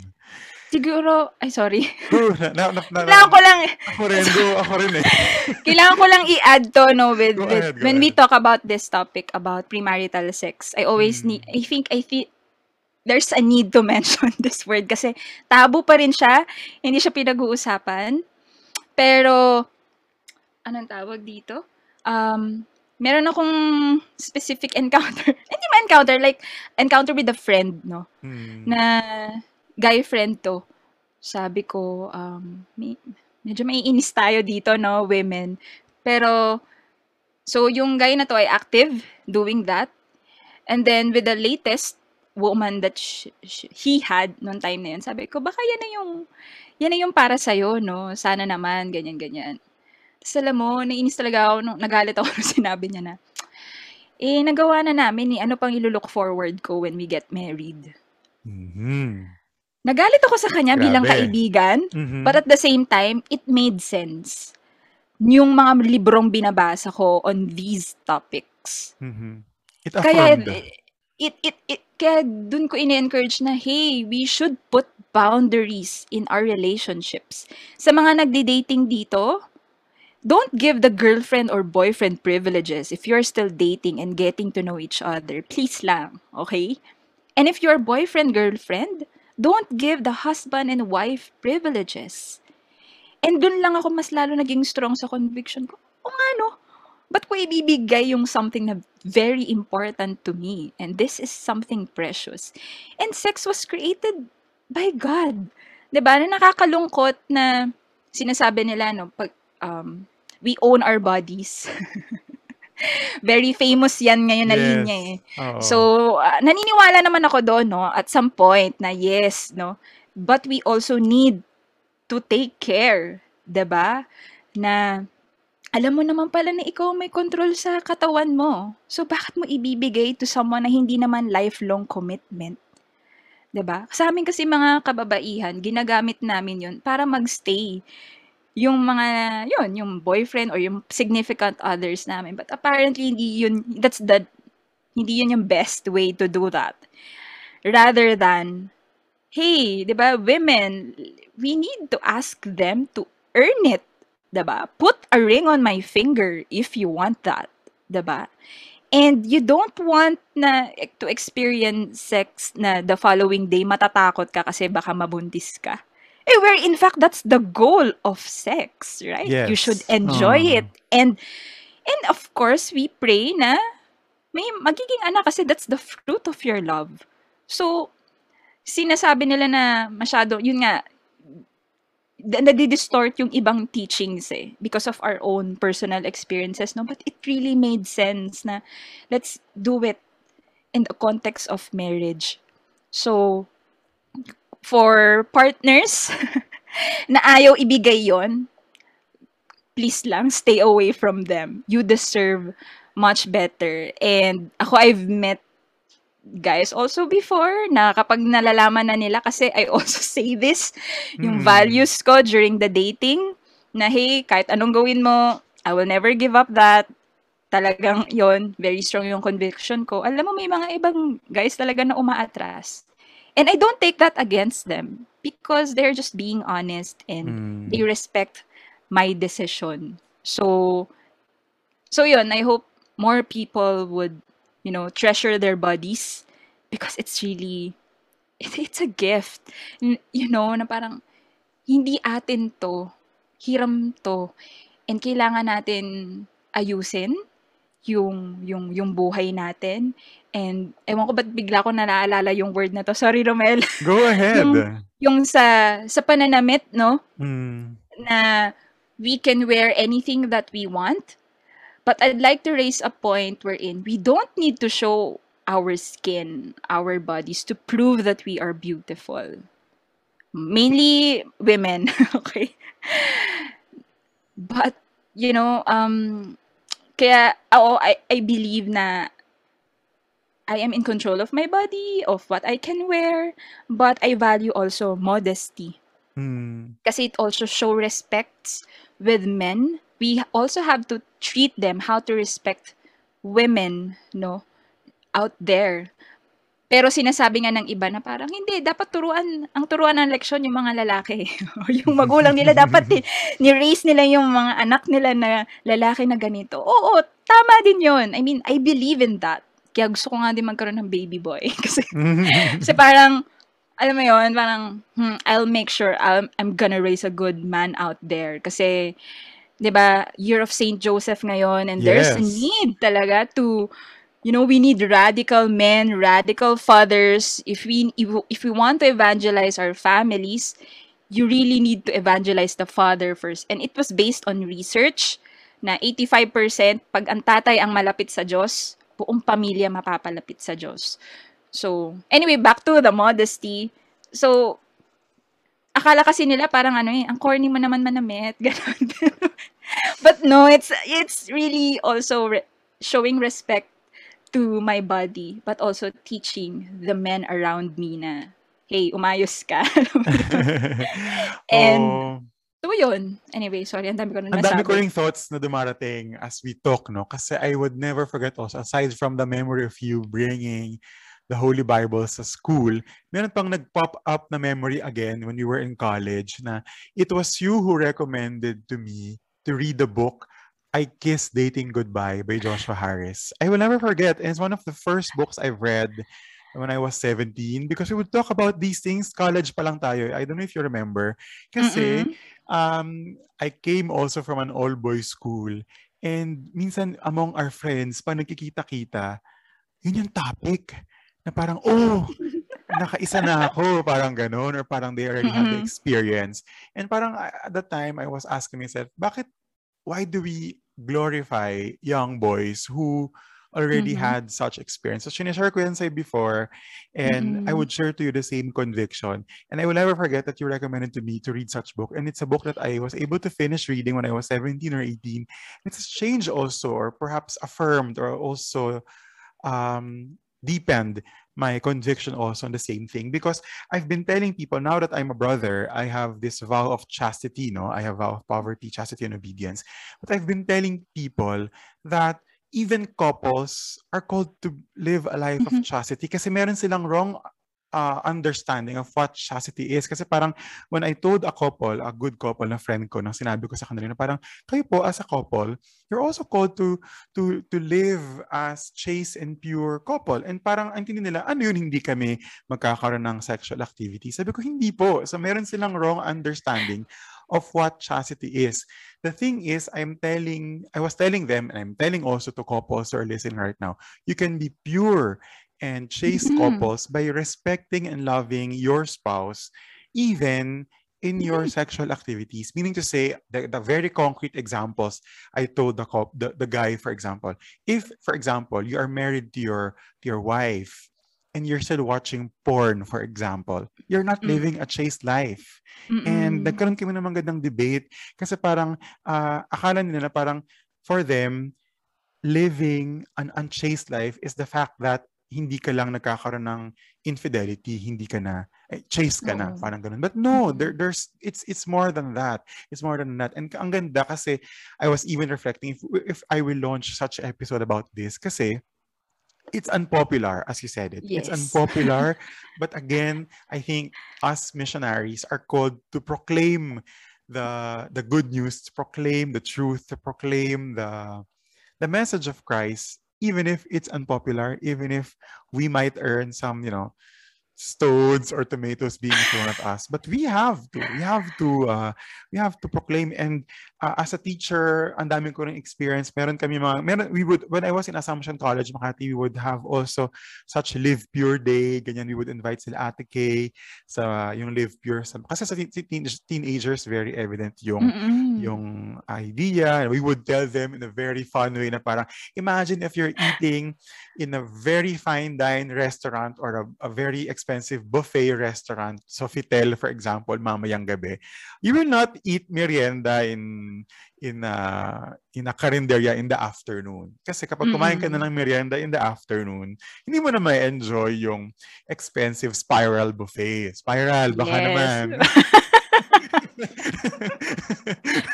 siguro, ay sorry. *laughs* Oh, na, na, na, na, Kailangan ko lang, ako rin, go, ako rin eh. *laughs* kailangan ko lang i-add to, no, with, Go with ahead, go when we ahead. talk about this topic about premarital sex, I always Mm. need, I think, I think, there's a need to *laughs* mention this word kasi tabu pa rin siya, hindi siya pinag-uusapan. Pero, anong tawag dito? Um, meron akong specific encounter, *laughs* hindi man encounter, like, encounter with a friend, no? Hmm. na guy friend 'to. Sabi ko, um, me medyo maiinis tayo dito 'no, women. Pero so yung guy na 'to ay active doing that. And then with the latest woman that sh sh he had nung time na yun, sabi ko, "Baka yan na yung yan na yung para sa'yo 'no, sana naman," ganyan, Ta's alam mo, nainis talaga ako nung nagalit ako *laughs* nung sinabi niya na, "Eh, nagawa na namin, eh, ano pang ilo-look forward ko when we get married?" Mhm. Nagalit ako sa kanya bilang Grabe. kaibigan, Mhm. but at the same time, it made sense. Yung mga librong binabasa ko on these topics. Mhm. It Kaya affirmed. it it it kaya dun ko ini-encourage na, "Hey, we should put boundaries in our relationships." Sa mga nagde-dating dito, don't give the girlfriend or boyfriend privileges if you're still dating and getting to know each other. Please lang, okay? And if you're boyfriend, girlfriend, don't give the husband and wife privileges. And dun lang ako mas lalo naging strong sa conviction ko, "O nga 'no, ba't ko ibibigay yung something na very important to me? And this is something precious." And sex was created by God. ba, na nakakalungkot na sinasabi nila 'no, 'pag, um, we own our bodies. *laughs* Very famous yan ngayon na linya, eh. Yes, oo. So, ah, naniniwala naman ako dun 'no, at some point na yes 'no, but we also need to take care, 'di ba? Na alam mo naman pala na ikaw may control sa katawan mo. So, bakit mo ibibigay to someone na hindi naman lifelong commitment, 'di ba? Sa amin kasi mga kababaihan, ginagamit namin yun para mag-stay. Yung mga yun, yung boyfriend or yung significant others namin. But apparently, hindi yun, that's the, hindi yun yung best way to do that. Rather than, hey, 'di ba, women, we need to ask them to earn it, 'di ba? Put a ring on my finger if you want that, 'di ba? And you don't want na to experience sex na the following day matatakot ka kasi baka mabuntis ka. Eh, where in fact that's the goal of sex, right? You should Yes. enjoy Oo. it. And and of course, we pray na may magiging anak kasi that's the fruit of your love. So, sinasabi nila na masyado, yun nga, na- nadi-distort yung ibang teachings eh because of our own personal experiences no but it really made sense na let's do it in the context of marriage so for partners *laughs* na ayaw ibigay yon please lang stay away from them. You deserve much better. And ako I've met guys also before na kapag nalalaman na nila kasi I also *laughs* say this yung Mm. values ko during the dating na hey kahit anong gawin mo I will never give up that. Talagang yon very strong yung conviction ko. Alam mo may mga ibang guys talaga na umaatras and I don't take that against them because they're just being honest and Mm. they respect my decision. So so yun I hope more people would you know treasure their bodies because it's really it, it's a gift. You know na parang hindi atin to hiram to and kailangan natin ayusin yung yung yung buhay natin and ewan ko ba't bigla ko na naalala yung word na to sorry Romel Go *laughs* ahead. yung yung sa sa pananamit no Mm. na we can wear anything that we want. But I'd like to raise a point wherein we don't need to show our skin, our bodies to prove that we are beautiful. Mainly women, *laughs* okay? But, you know, um, kaya, oo, I, I believe na I am in control of my body, of what I can wear, but I value also modesty Mm. kasi it also show respect with men. We also have to treat them how to respect women, no, out there. Pero sinasabi nga ng iba na parang hindi, dapat turuan, ang turuan ng leksyon yung mga lalaki. *laughs* yung magulang nila dapat ni, *laughs* ni-raise nila yung mga anak nila na lalaki na ganito. Oo, tama din yun. I mean, I believe in that. Kaya gusto ko nga din magkaroon ng baby boy. *laughs* kasi *laughs* kasi parang, alam mo yun, parang, hmm, I'll make sure I'm, I'm gonna raise a good man out there. Kasi, di ba, Year of St. Joseph ngayon, and there's a Yes. need talaga to you know, we need radical men, radical fathers. If we if, if we want to evangelize our families, you really need to evangelize the father first. And it was based on research na 85% pag ang tatay ang malapit sa Diyos, buong pamilya mapapalapit sa Diyos. So, anyway, back to the modesty. So, akala kasi nila parang ano eh, ang corny mo naman manamit, *laughs* ganun. But no, it's it's really also re- showing respect to my body, but also teaching the men around me na, hey, umayos ka. *laughs* *laughs* And, oh, so yun. Anyway, sorry, ang dami ko na ang dami ko nasabi. ring thoughts na dumarating as we talk, no? Kasi I would never forget also, aside from the memory of you bringing the Holy Bible sa school, meron pang nag-pop up na memory again when you were in college na it was you who recommended to me to read the book I Kiss Dating Goodbye by Joshua Harris. I will never forget. And it's one of the first books I've read when I was 17 because we would talk about these things. College pa lang tayo. I don't know if you remember. Kasi Mm-mm. Um, I came also from an all-boys school. And minsan among our friends, pag nagkikita-kita, yun yung topic. Na parang, oh, nakaisa na ako, parang ganun, or parang they already have the experience. And parang uh, at that time, I was asking myself, bakit, why do we glorify young boys who already Mhm. had such experience? So, sinishare ko yan sa'yo before, and I Mm-mm. would share to you the same conviction. And I will never forget that you recommended to me to read such book. And it's a book that I was able to finish reading when I was 17 or 18. It's changed also, or perhaps affirmed, or also um, deepened my conviction also on the same thing because I've been telling people now that I'm a brother, I have this vow of chastity, no? I have vow of poverty, chastity, and obedience. But I've been telling people that even couples are called to live a life of Mhm. chastity kasi meron silang wrong uh, understanding of what chastity is. Kasi parang when I told a couple, a good couple na friend ko, nang sinabi ko sa kanila na parang kayo po as a couple, you're also called to to to live as chaste and pure couple. And parang ang tingin nila, ano yun, hindi kami magkakaroon ng sexual activity. Sabi ko, hindi po. So meron silang wrong understanding of what chastity is. The thing is, I'm telling, I was telling them, and I'm telling also to couples who are listening right now, you can be pure and chaste Mhm. couples by respecting and loving your spouse, even in your sexual activities. Meaning to say, the, the very concrete examples I told the, cop, the the guy, for example, if, for example, you are married to your to your wife and you're still watching porn, for example, you're not Mm. living a chaste life. And Mm-mm. nagkaroon kami ng magandang debate kasi parang ah, akala nila na parang for them, living an unchaste life is the fact that hindi ka lang nagkakaroon ng infidelity, hindi ka na eh, chaste ka na, Oo. parang ganun. But no, there, there's it's it's more than that. It's more than that. And ang ganda kasi I was even reflecting if, if I will launch such episode about this kasi it's unpopular, as you said it. yes. It's unpopular. *laughs* but again, I think us missionaries are called to proclaim the the good news, to proclaim the truth, to proclaim the the message of Christ, even if it's unpopular, even if we might earn some, you know, stones or tomatoes being thrown at us. But we have to, we have to, uh, we have to proclaim. And uh, as a teacher, ang daming ko rin experience. Meron kami mga, meron, we would, when I was in Assumption College, Makati, we would have also such Live Pure Day. Ganyan, we would invite sila Ate Kay sa yung Live Pure. Sa, kasi sa teen- teen- teenagers, very evident yung Mm-mm. yung idea. We would tell them in a very fun way na parang, imagine if you're eating in a very fine dine restaurant or a, a very expensive buffet restaurant, Sofitel, for example, mamayang gabi, you will not eat merienda in in a, in a carinderia in the afternoon. Kasi kapag kumain ka na ng merienda in the afternoon, hindi mo na may enjoy yung expensive spiral buffet. Spiral, baka Yes. naman. *laughs*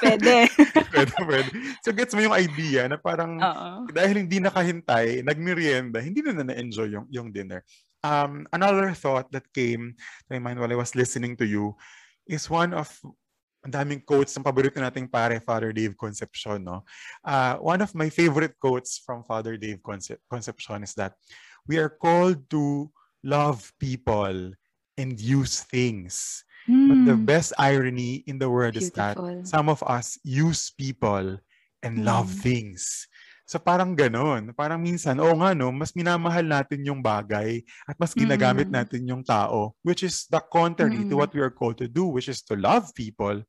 Pwede. *laughs* pwede, pwede. So gets mo yung idea na parang Oo. dahil hindi nakahintay, nagmerienda, hindi na na na-enjoy yung, yung dinner. Um, another thought that came to my mind while I was listening to you is one of ang daming quotes ng paborito nating pare, Father Dave Concepcion, no? Uh, one of my favorite quotes from Father Dave Concep- Concepcion is that we are called to love people and use things. But the Hmm. best irony in the world is that Beautiful. some of us use people and love Mm. things. So parang ganon. Parang minsan, oo nga no, mas minamahal natin yung bagay at mas ginagamit Mm. natin yung tao, which is the contrary to Mm. what we are called to do, which is to love people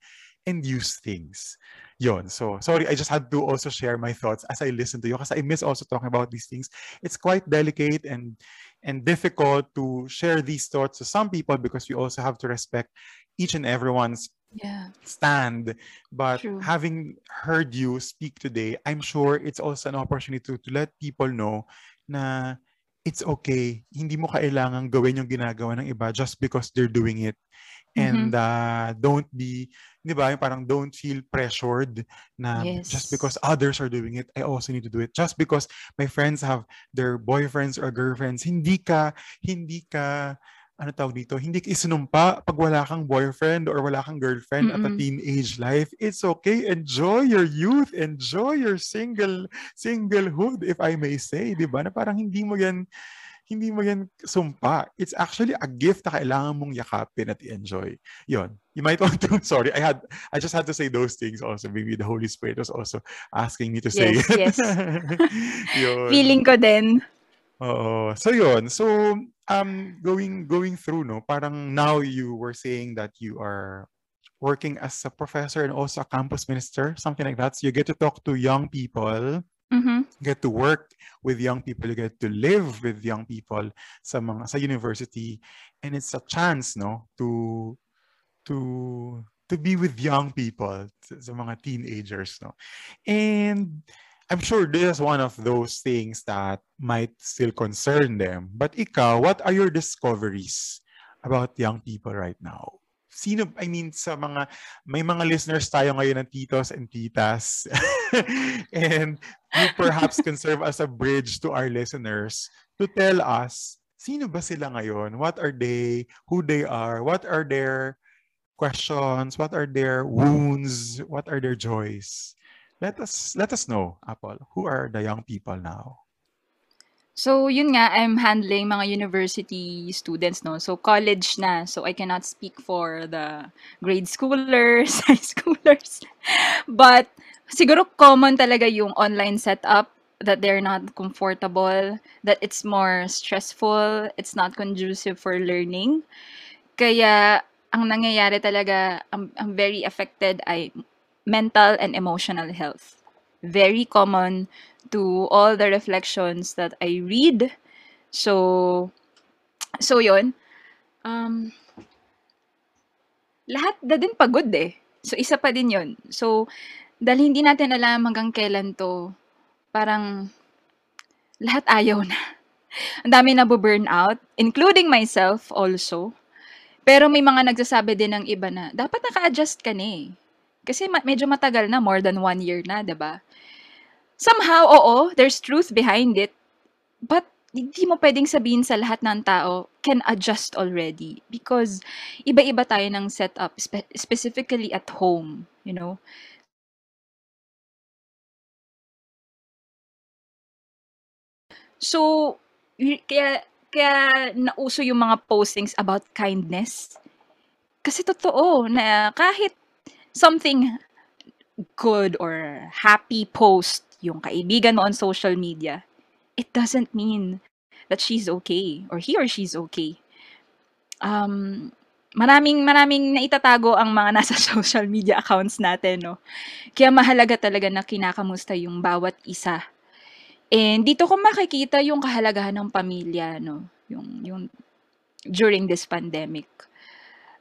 and use things. Yon. So, sorry, I just had to also share my thoughts as I listen to you because I miss also talking about these things. It's quite delicate and and difficult to share these thoughts to some people because we also have to respect each and everyone's Yeah. stand. But True. having heard you speak today, I'm sure it's also an opportunity to, to let people know na it's okay. Hindi mo kailangang gawin yung ginagawa ng iba just because they're doing it. And Mhm. uh, don't be, di ba, yung parang don't feel pressured na just Yes. because others are doing it, I also need to do it. Just because my friends have their boyfriends or girlfriends, hindi ka, hindi ka, ano tawag dito, hindi ka isinumpa pag wala kang boyfriend or wala kang girlfriend at a Mm-mm. teenage life. It's okay. Enjoy your youth. Enjoy your single singlehood, if I may say, di ba? Na parang hindi mo yan, hindi mo yan sumpa. It's actually a gift na kailangan mong yakapin at i-enjoy. Yon. You might want to, *laughs* sorry, I had, I just had to say those things also. Maybe the Holy Spirit was also asking me to say Yes, it. yes. *laughs* Yun. Feeling ko din. Oo. So yun. So um going going through no, parang now you were saying that you are working as a professor and also a campus minister, something like that. So you get to talk to young people, Mhm. get to work with young people, you get to live with young people sa mga sa university and it's a chance no to to to be with young people, sa mga teenagers no. And I'm sure this is one of those things that might still concern them. But ikaw, what are your discoveries about young people right now? Sino, I mean, sa mga, may mga listeners tayo ngayon ng titos and titas. *laughs* and you perhaps can serve as a bridge to our listeners to tell us, sino ba sila ngayon? What are they? Who they are? What are their questions? What are their wounds? What are their joys? Let us let us know, Apple. Who are the young people now? So, yun nga, I'm handling mga university students, no? So, college na. So, I cannot speak for the grade schoolers, *laughs* high schoolers. But, siguro common talaga yung online setup that they're not comfortable, that it's more stressful, it's not conducive for learning. Kaya, ang nangyayari talaga, ang, ang very affected ay mental and emotional health. Very common to all the reflections that I read. So, so yun. Um, lahat na din pagod eh. So, isa pa din yun. So, dahil hindi natin alam hanggang kailan to, parang lahat ayaw na. *laughs* Ang dami na burn out, including myself also. Pero may mga nagsasabi din ng iba na, dapat naka-adjust ka na eh. Kasi ma- medyo matagal na, more than one year na, ba? Somehow, oo, there's truth behind it. But hindi mo pwedeng sabihin sa lahat ng tao can adjust already because iba-iba tayo ng setup spe- specifically at home, you know. So, kaya kaya nauso yung mga postings about kindness. Kasi totoo na kahit something good or happy post yung kaibigan mo on social media, it doesn't mean that she's okay or he or she's okay. Um, maraming maraming naitatago ang mga *laughs* nasa social media accounts natin, no? Kaya mahalaga talaga na kinakamusta yung bawat isa. And dito ko makikita yung kahalagahan ng pamilya, no? Yung, yung during this pandemic.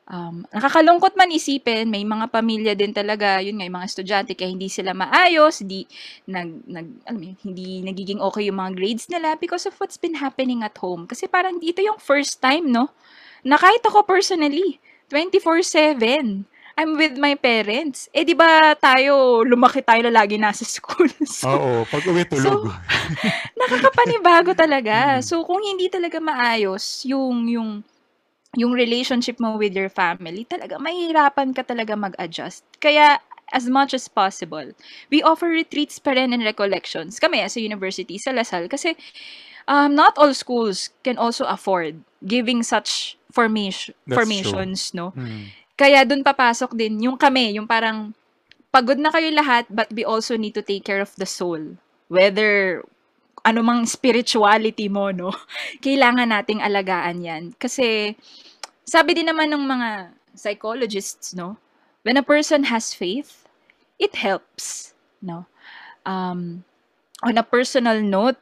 Um, nakakalungkot man isipin, may mga pamilya din talaga, yun nga, yung mga estudyante, kaya hindi sila maayos, di, nag, nag, alam mo yun, hindi nagiging okay yung mga grades nila because of what's been happening at home. Kasi parang dito yung first time, no? Na kahit ako personally, 24-7, I'm with my parents. Eh, di ba tayo, lumaki tayo na lagi nasa *laughs* school. So, Oo, pag uwi tulog. *laughs* nakakapanibago talaga. So, kung hindi talaga maayos yung, yung, yung relationship mo with your family, talaga mahirapan ka talaga mag-adjust. Kaya, as much as possible, we offer retreats pa rin and recollections. Kami, sa university, sa Lasal, kasi um, not all schools can also afford giving such formation, That's formations, no? Mm. Kaya dun papasok din yung kami, yung parang pagod na kayo lahat but we also need to take care of the soul whether ano mang spirituality mo, no? *laughs* Kailangan nating alagaan yan. Kasi, sabi din naman ng mga psychologists, no? When a person has faith, it helps, no? Um, on a personal note,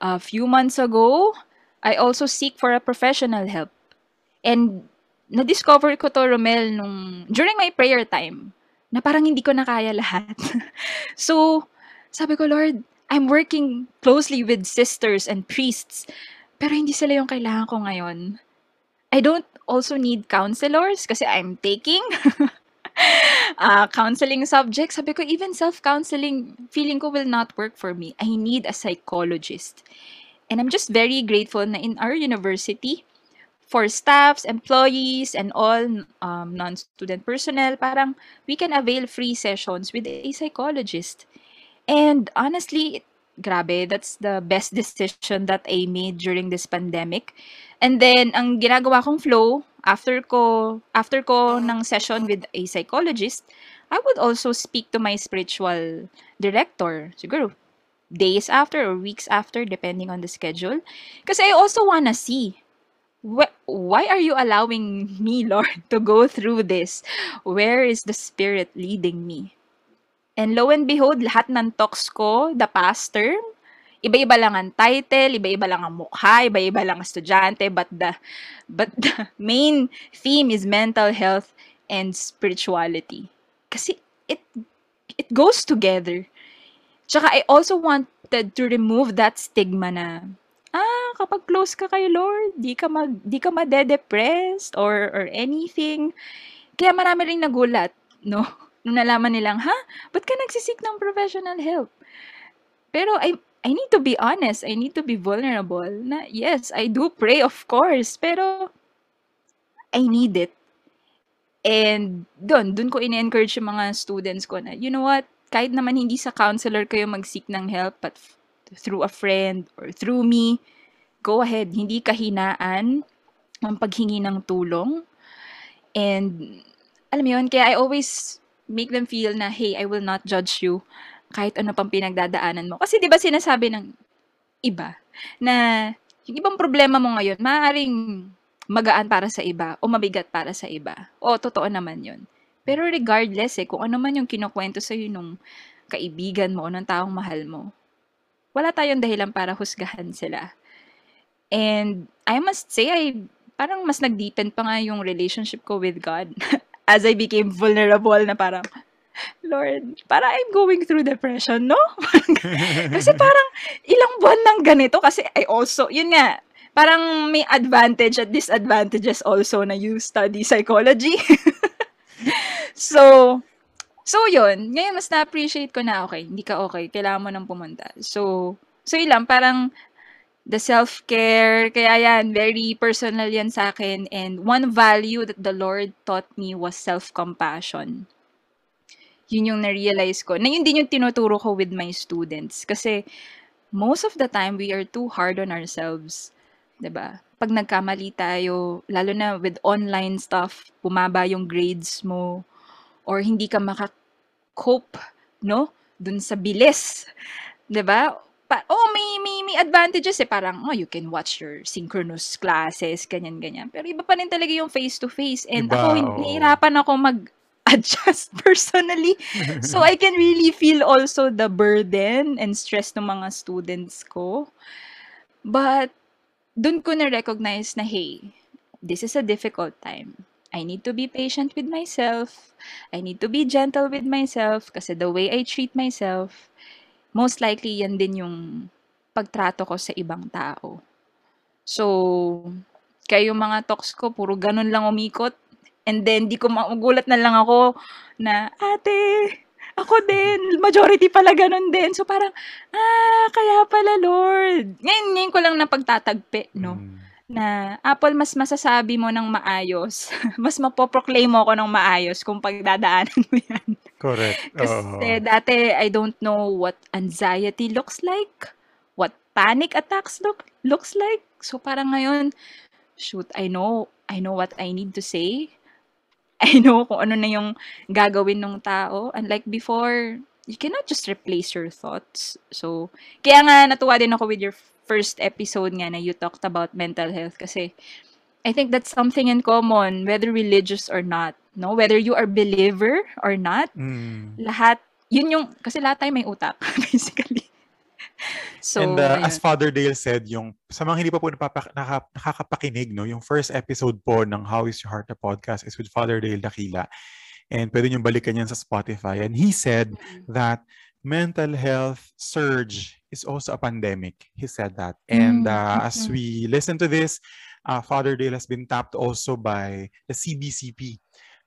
a few months ago, I also seek for a professional help. And na-discover ko to, Romel, nung, during my prayer time, na parang hindi ko na kaya lahat. *laughs* so, sabi ko, Lord, I'm working closely with sisters and priests, pero hindi sila yung kailangan ko ngayon. I don't also need counselors kasi I'm taking *laughs* uh, counseling subjects. Sabi ko, even self-counseling, feeling ko will not work for me. I need a psychologist. And I'm just very grateful na in our university, for staffs, employees, and all um, non-student personnel, parang we can avail free sessions with a psychologist. And honestly, grabe, that's the best decision that I made during this pandemic. And then, ang ginagawa kong flow, after ko, after ko ng session with a psychologist, I would also speak to my spiritual director. Siguro, days after or weeks after, depending on the schedule. Kasi I also wanna see, wh- why are you allowing me, *laughs* Lord, to go through this? Where is the Spirit leading me? And lo and behold, lahat ng talks ko, the past term, iba-iba lang ang title, iba-iba lang ang mukha, iba-iba lang ang estudyante, but the, but the *laughs* main theme is mental health and spirituality. Kasi it, it goes together. Tsaka I also wanted to remove that stigma na, ah, kapag close ka kay Lord, di ka mag, di ka made-depressed or, or anything. Kaya marami ring nagulat, no? *laughs* nung nalaman nilang, ha? Ba't ka nagsisik ng professional help? Pero I, I need to be honest. I need to be vulnerable. Na, yes, I do pray, of course. Pero, I need it. And, doon, doon ko in-encourage yung mga students ko na, you know what? Kahit naman hindi sa counselor kayo mag-seek ng help, but through a friend or through me, go ahead. Hindi kahinaan ang paghingi ng tulong. And, alam mo yun, kaya I always make them feel na, hey, I will not judge you kahit ano pang pinagdadaanan mo. Kasi 'di ba sinasabi ng iba na yung ibang problema mo ngayon, maaaring magaan para sa iba o mabigat para sa iba. O, totoo naman yun. Pero regardless eh, kung ano man yung kinukwento sa'yo nung kaibigan mo o ng taong mahal mo, wala tayong dahilan para husgahan sila. And I must say, I, parang mas nag-deepen pa nga yung relationship ko with God *laughs* as I became vulnerable na parang, Lord, para I'm going through depression, no? *laughs* kasi parang ilang buwan nang ganito kasi I also, yun nga, parang may advantage at disadvantages also na you study psychology. *laughs* so, so yun. Ngayon, mas na-appreciate ko na, okay, hindi ka okay, kailangan mo nang pumunta. So, so yun lang, parang the self-care. Kaya yan, very personal yan sa akin. And one value that the Lord taught me was self-compassion. Yun yung na-realize ko. Na yun din yung tinuturo ko with my students. Kasi most of the time, we are too hard on ourselves. ba diba? Pag nagkamali tayo, lalo na with online stuff, bumaba yung grades mo, or hindi ka makakope, no? Dun sa bilis. ba? Pa oh, may may may advantages eh, parang, oh, you can watch your synchronous classes, ganyan-ganyan. Pero iba pa rin talaga yung face-to-face and Iba, ako oo. nahihirapan ako mag-adjust *laughs* personally. So, I can really feel also the burden and stress ng mga students ko. But, dun ko na-recognize na, hey, this is a difficult time. I need to be patient with myself. I need to be gentle with myself kasi the way I treat myself most likely yan din yung pagtrato ko sa ibang tao. So, kaya yung mga talks ko, puro ganun lang umikot. And then, di ko magulat na lang ako na, ate, ako din, majority pala ganun din. So, parang, ah, kaya pala, Lord. Ngayon, ngayon ko lang napagtatagpi, no? Mm. Na, Apple, mas masasabi mo ng maayos. *laughs* mas mapoproclaim mo ako ng maayos kung pagdadaanan mo yan. Correct. Oo. Kasi dati, I don't know what anxiety looks like, what panic attacks look looks like. So parang ngayon, shoot, I know, I know what I need to say. *laughs* I know kung ano na yung gagawin ng tao. Unlike before, you cannot just replace your thoughts. So, kaya nga natuwa din ako with your first episode nga na you talked about mental health kasi I think that's something in common whether religious or not, no? Whether you are believer or not, Mm. lahat yun yung kasi lahat tayo may utak *laughs* basically. So, And uh, ayun. as Father Dale said, yung sa mga hindi pa po napapa, naka, nakakapakinig, no, yung first episode po ng How is Your Heart the podcast is with Father Dale Dakila. And pwede nyo balikan yan sa Spotify. And he said that mental health surge is also a pandemic. He said that. And Mm, uh, as we listen to this, uh, Father Dale has been tapped also by the CBCP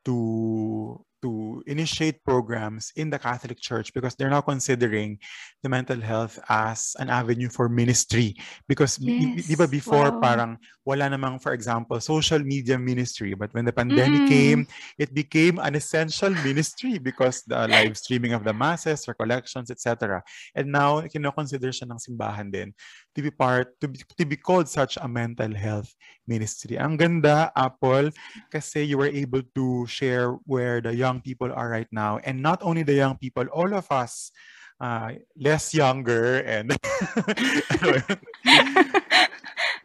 to to initiate programs in the Catholic Church because they're now considering the mental health as an avenue for ministry because di ba before wow. parang wala namang for example social media ministry but when the pandemic Mm. came it became an essential ministry because the live streaming of the masses recollections etc and now kino-consider siya ng simbahan din to be part to be, to be called such a mental health ministry ang ganda Apple kasi you were able to share where the young people are right now and not only the young people all of us uh, less younger and *laughs*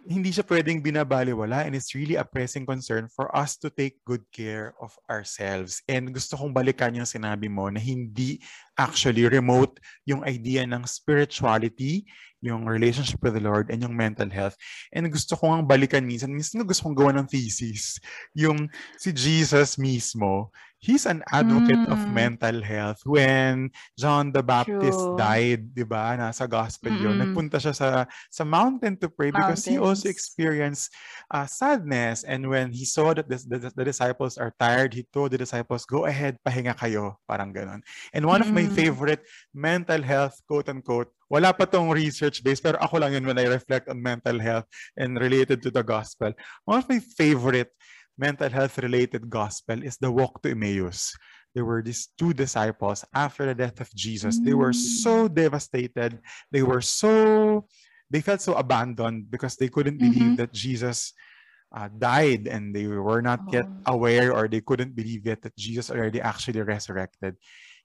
hindi siya pwedeng binabaliwala and it's really a pressing concern for us to take good care of ourselves. And gusto kong balikan yung sinabi mo na hindi actually remote yung idea ng spirituality, yung relationship with the Lord, and yung mental health. And gusto ko nga balikan minsan, minsan gusto kong gawa ng thesis, yung si Jesus mismo, he's an advocate of Mm. mental health. When John the Baptist True. died, di ba, nasa gospel yun, Mm-mm. nagpunta siya sa, sa mountain to pray because he also Mountains. experienced uh, sadness. And when he saw that the, the, the disciples are tired, he told the disciples, go ahead, pahinga kayo. Parang ganun. And one of my Mm. favorite mental health, quote unquote, wala pa tong research based, pero ako lang yun when I reflect on mental health and related to the gospel. One of my favorite mental health related gospel is the walk to Emmaus. There were these two disciples after the death of Jesus. They were Mm. so devastated. They were so, they felt so abandoned because they couldn't believe Mhm. that Jesus uh, died and they were not yet Oh. aware or they couldn't believe yet that Jesus already actually resurrected.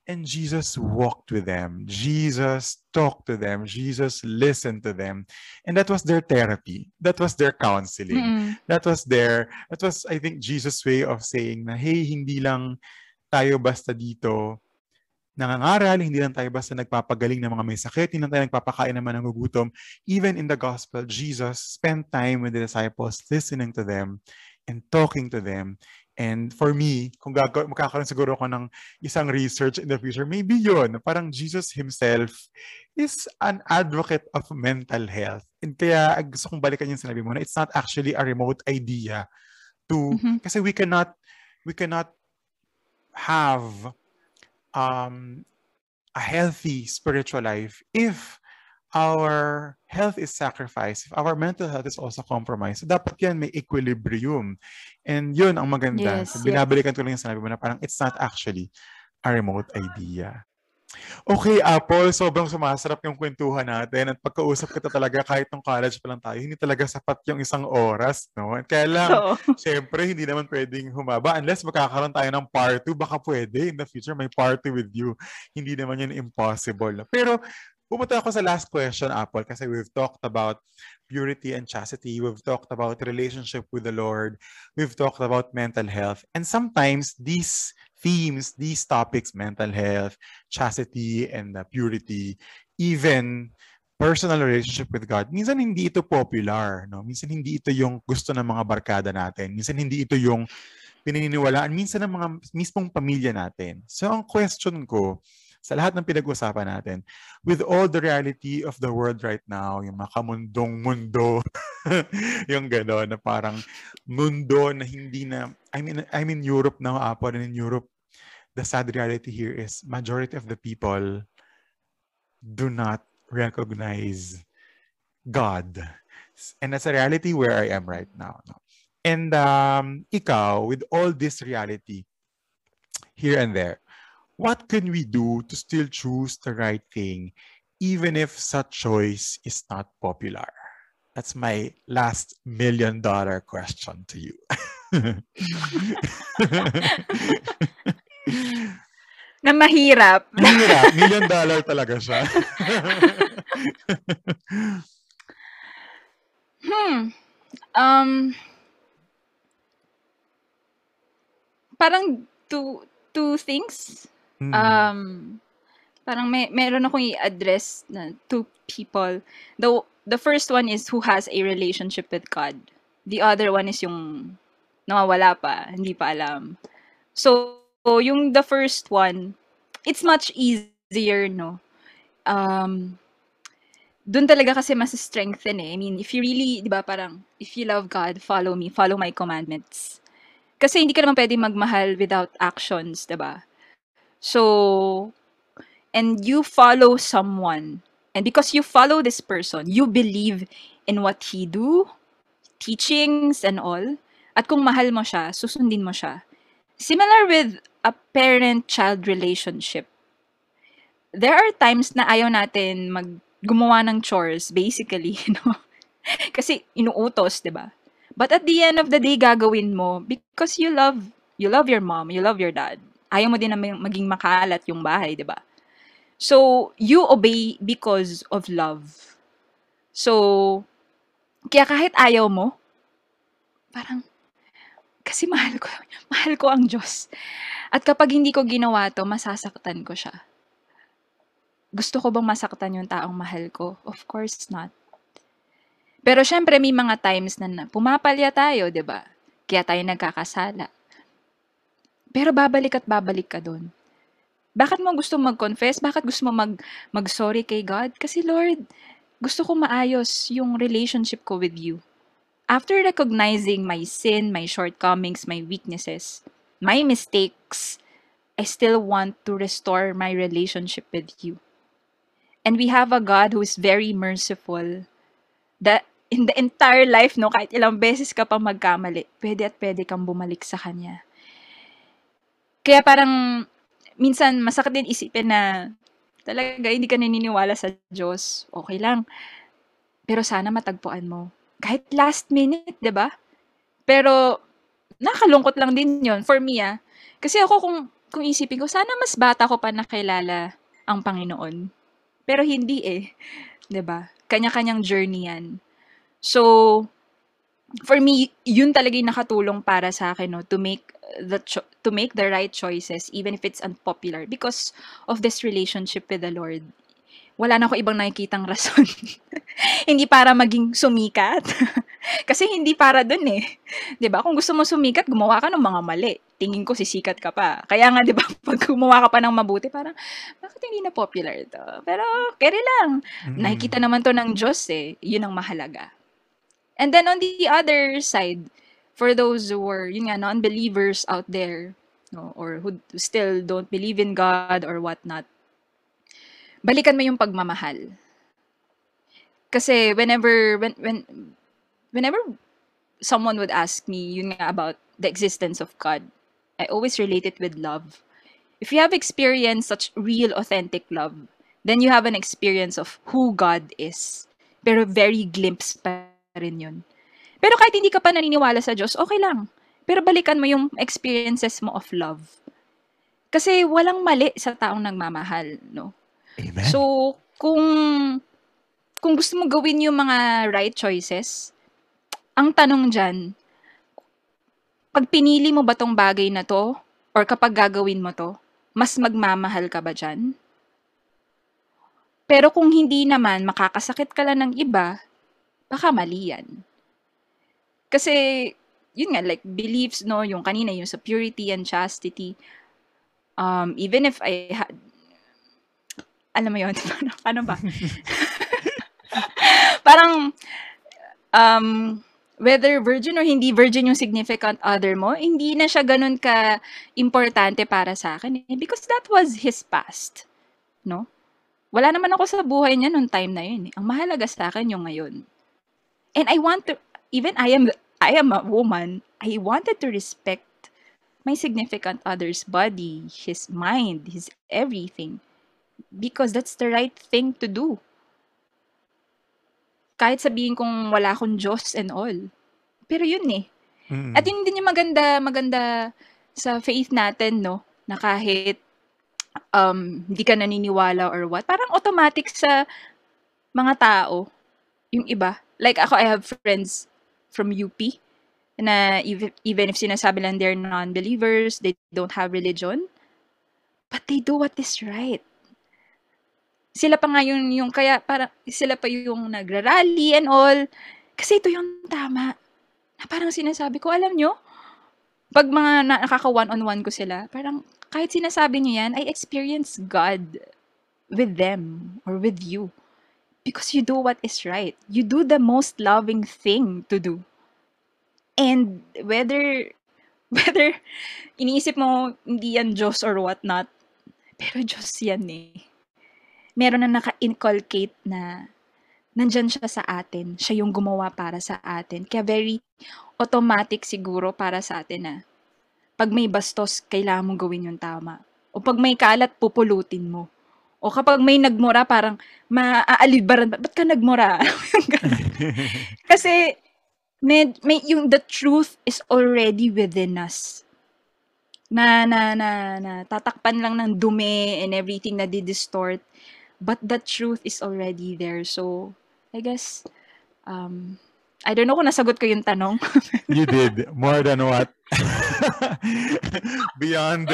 And Jesus walked with them. Jesus talked to them. Jesus listened to them. And that was their therapy. That was their counseling. Mm-mm. That was their, that was, I think, Jesus' way of saying na, hey, hindi lang tayo basta dito nangangaral, hindi lang tayo basta nagpapagaling ng mga may sakit, hindi lang tayo nagpapakain naman ng gugutom. Even in the gospel, Jesus spent time with the disciples, listening to them and talking to them. And for me, kung gagaw- magkakaroon siguro ako ng isang research in the future, maybe yun, parang Jesus himself is an advocate of mental health. And kaya gusto kong balikan yung sinabi mo na it's not actually a remote idea to, Mhm. kasi we cannot, we cannot have um, a healthy spiritual life if our health is sacrificed, if our mental health is also compromised. So dapat yan may equilibrium. And yun ang maganda. Yes, so, yes. binabalikan ko lang yung sinabi mo na parang it's not actually a remote idea. Okay, Apple, sobrang sumasarap yung kwentuhan natin at pagkausap kita talaga kahit nung college pa lang tayo, hindi talaga sapat yung isang oras, no? At kaya lang, Oo. *laughs* Siyempre, hindi naman pwedeng humaba. Unless magkakaroon tayo ng part 2, baka pwede in the future may part 2 with you. Hindi naman yun impossible. Pero pumunta ako sa last question, Apple, kasi we've talked about purity and chastity. We've talked about relationship with the Lord. We've talked about mental health. And sometimes these themes, these topics, mental health, chastity, and uh, purity, even personal relationship with God, minsan hindi ito popular, no? Minsan hindi ito yung gusto ng mga barkada natin. Minsan hindi ito yung pininiwalaan minsan ng mga mismong pamilya natin. So ang question ko sa lahat ng pinag-usapan natin, with all the reality of the world right now, yung mga kamundong mundo, *laughs* yung gano'n na parang mundo na hindi na, I mean, I'm in Europe now, Apo, and in Europe, the sad reality here is majority of the people do not recognize God. And that's a reality where I am right now. No? And um, ikaw, with all this reality here and there, what can we do to still choose the right thing, even if such choice is not popular? That's my last million dollar question to you. *laughs* Na mahirap. *laughs* Mahirap. Million dollar talaga siya. *laughs* hmm. Um, parang two, two things. Hmm. Um, parang may, meron akong i-address na two people. The, the first one is who has a relationship with God. The other one is yung nawawala pa, hindi pa alam. So, yung the first one, it's much easier, no? Um, dun talaga kasi mas strengthen eh. I mean, if you really, di ba, parang, if you love God, follow me, follow my commandments. Kasi hindi ka naman pwede magmahal without actions, di ba? So, and you follow someone, and because you follow this person, you believe in what he do, teachings and all, at kung mahal mo siya, susundin mo siya. Similar with a parent-child relationship. There are times na ayaw natin mag gumawa ng chores, basically, *laughs* no? Kasi inuutos, 'di ba? But at the end of the day, gagawin mo because you love you love your mom, you love your dad. Ayaw mo din na maging makalat yung bahay, 'di ba? So, you obey because of love. So, kaya kahit ayaw mo, parang, kasi mahal ko, *laughs* mahal ko ang Diyos. At kapag hindi ko ginawa to, masasaktan ko siya. Gusto ko bang masaktan yung taong mahal ko? Of course not. Pero syempre may mga times na pumapalya tayo, 'di ba? Kaya tayo nagkakasala. Pero babalik at babalik ka doon. Bakit mo gusto mag-confess? Bakit gusto mo mag mag-sorry kay God? Kasi Lord, gusto ko maayos yung relationship ko with you. After recognizing my sin, my shortcomings, my weaknesses, my mistakes, I still want to restore my relationship with you. And we have a God who is very merciful. That in the entire life, no, kahit ilang beses ka pa magkamali, pwede at pwede kang bumalik sa Kanya. Kaya parang, minsan masakit din isipin na talaga hindi ka naniniwala sa Diyos. Okay lang. Pero sana matagpuan mo. Kahit last minute, 'di ba? Pero nakalungkot lang din 'yon for me ah. Kasi ako kung kung isipin ko sana mas bata ko pa nakilala ang Panginoon. Pero hindi eh. ba? Kanya-kanyang journey 'yan. So for me, yun talaga yung nakatulong para sa akin no to make the cho- to make the right choices even if it's unpopular because of this relationship with the Lord. Wala na ako ibang nakikitang rason. *laughs* hindi para maging sumikat. *laughs* Kasi hindi para dun eh. ba? Kung gusto mo sumikat, gumawa ka ng mga mali. Tingin ko sisikat ka pa. Kaya nga 'di ba, *laughs* pag gumawa ka pa ng mabuti, parang bakit hindi na popular ito? Pero kere lang. Mm. Nakikita naman to ng Diyos eh. Yun ang mahalaga. And then on the other side, for those who are, yun nga, non-believers out there, no, or who still don't believe in God or whatnot, balikan mo yung pagmamahal. Kasi whenever, when, when, whenever someone would ask me, yun nga, about the existence of God, I always relate it with love. If you have experienced such real, authentic love, then you have an experience of who God is. Pero very glimpse pa rin yun. Pero kahit hindi ka pa naniniwala sa Diyos, okay lang. Pero balikan mo yung experiences mo of love. Kasi walang mali sa taong nagmamahal, no? Amen. So, kung kung gusto mo gawin yung mga right choices, ang tanong dyan, pag pinili mo ba tong bagay na to, or kapag gagawin mo to, mas magmamahal ka ba dyan? Pero kung hindi naman, makakasakit ka lang ng iba, baka mali yan. Kasi, yun nga, like, beliefs, no, yung kanina, yung sa purity and chastity, um, even if I had, alam mo yun, *laughs* paano, paano ba? *laughs* Parang, um, whether virgin or hindi virgin yung significant other mo, hindi na siya ganun ka importante para sa akin eh, because that was his past. No? Wala naman ako sa buhay niya nung time na yun. Eh. Ang mahalaga sa akin yung ngayon. And I want to, even I am, I am a woman, I wanted to respect my significant other's body, his mind, his everything. Because that's the right thing to do. Kahit sabihin kong wala akong Diyos and all. Pero yun eh. Mm. At yun din yung maganda, maganda sa faith natin, no? Na kahit um, hindi ka naniniwala or what. Parang automatic sa mga tao, yung iba. Like ako, I have friends from UP na even, even if sinasabi lang they're non-believers, they don't have religion, but they do what is right. Sila pa nga yung, yung kaya parang sila pa yung nagrarally and all. Kasi ito yung tama. Na parang sinasabi ko, alam nyo, pag mga na, nakaka one-on-one ko sila, parang kahit sinasabi niyo yan, I experience God with them or with you. Because you do what is right. You do the most loving thing to do. And whether *laughs* whether iniisip mo hindi yan Diyos or what not, pero Diyos yan eh. Meron na naka-inculcate na nandyan siya sa atin. Siya yung gumawa para sa atin. Kaya very automatic siguro para sa atin na pag may bastos, kailangan mong gawin yung tama. O pag may kalat, pupulutin mo. O kapag may nagmura, parang maaalibaran, ba't ka nagmura? *laughs* Kasi may, may, yung the truth is already within us. Na, na, na, na, tatakpan lang ng dumi and everything na di-distort. But the truth is already there. So, I guess, um, I don't know kung nasagot ko yung tanong. you did. More than what? *laughs* *laughs* beyond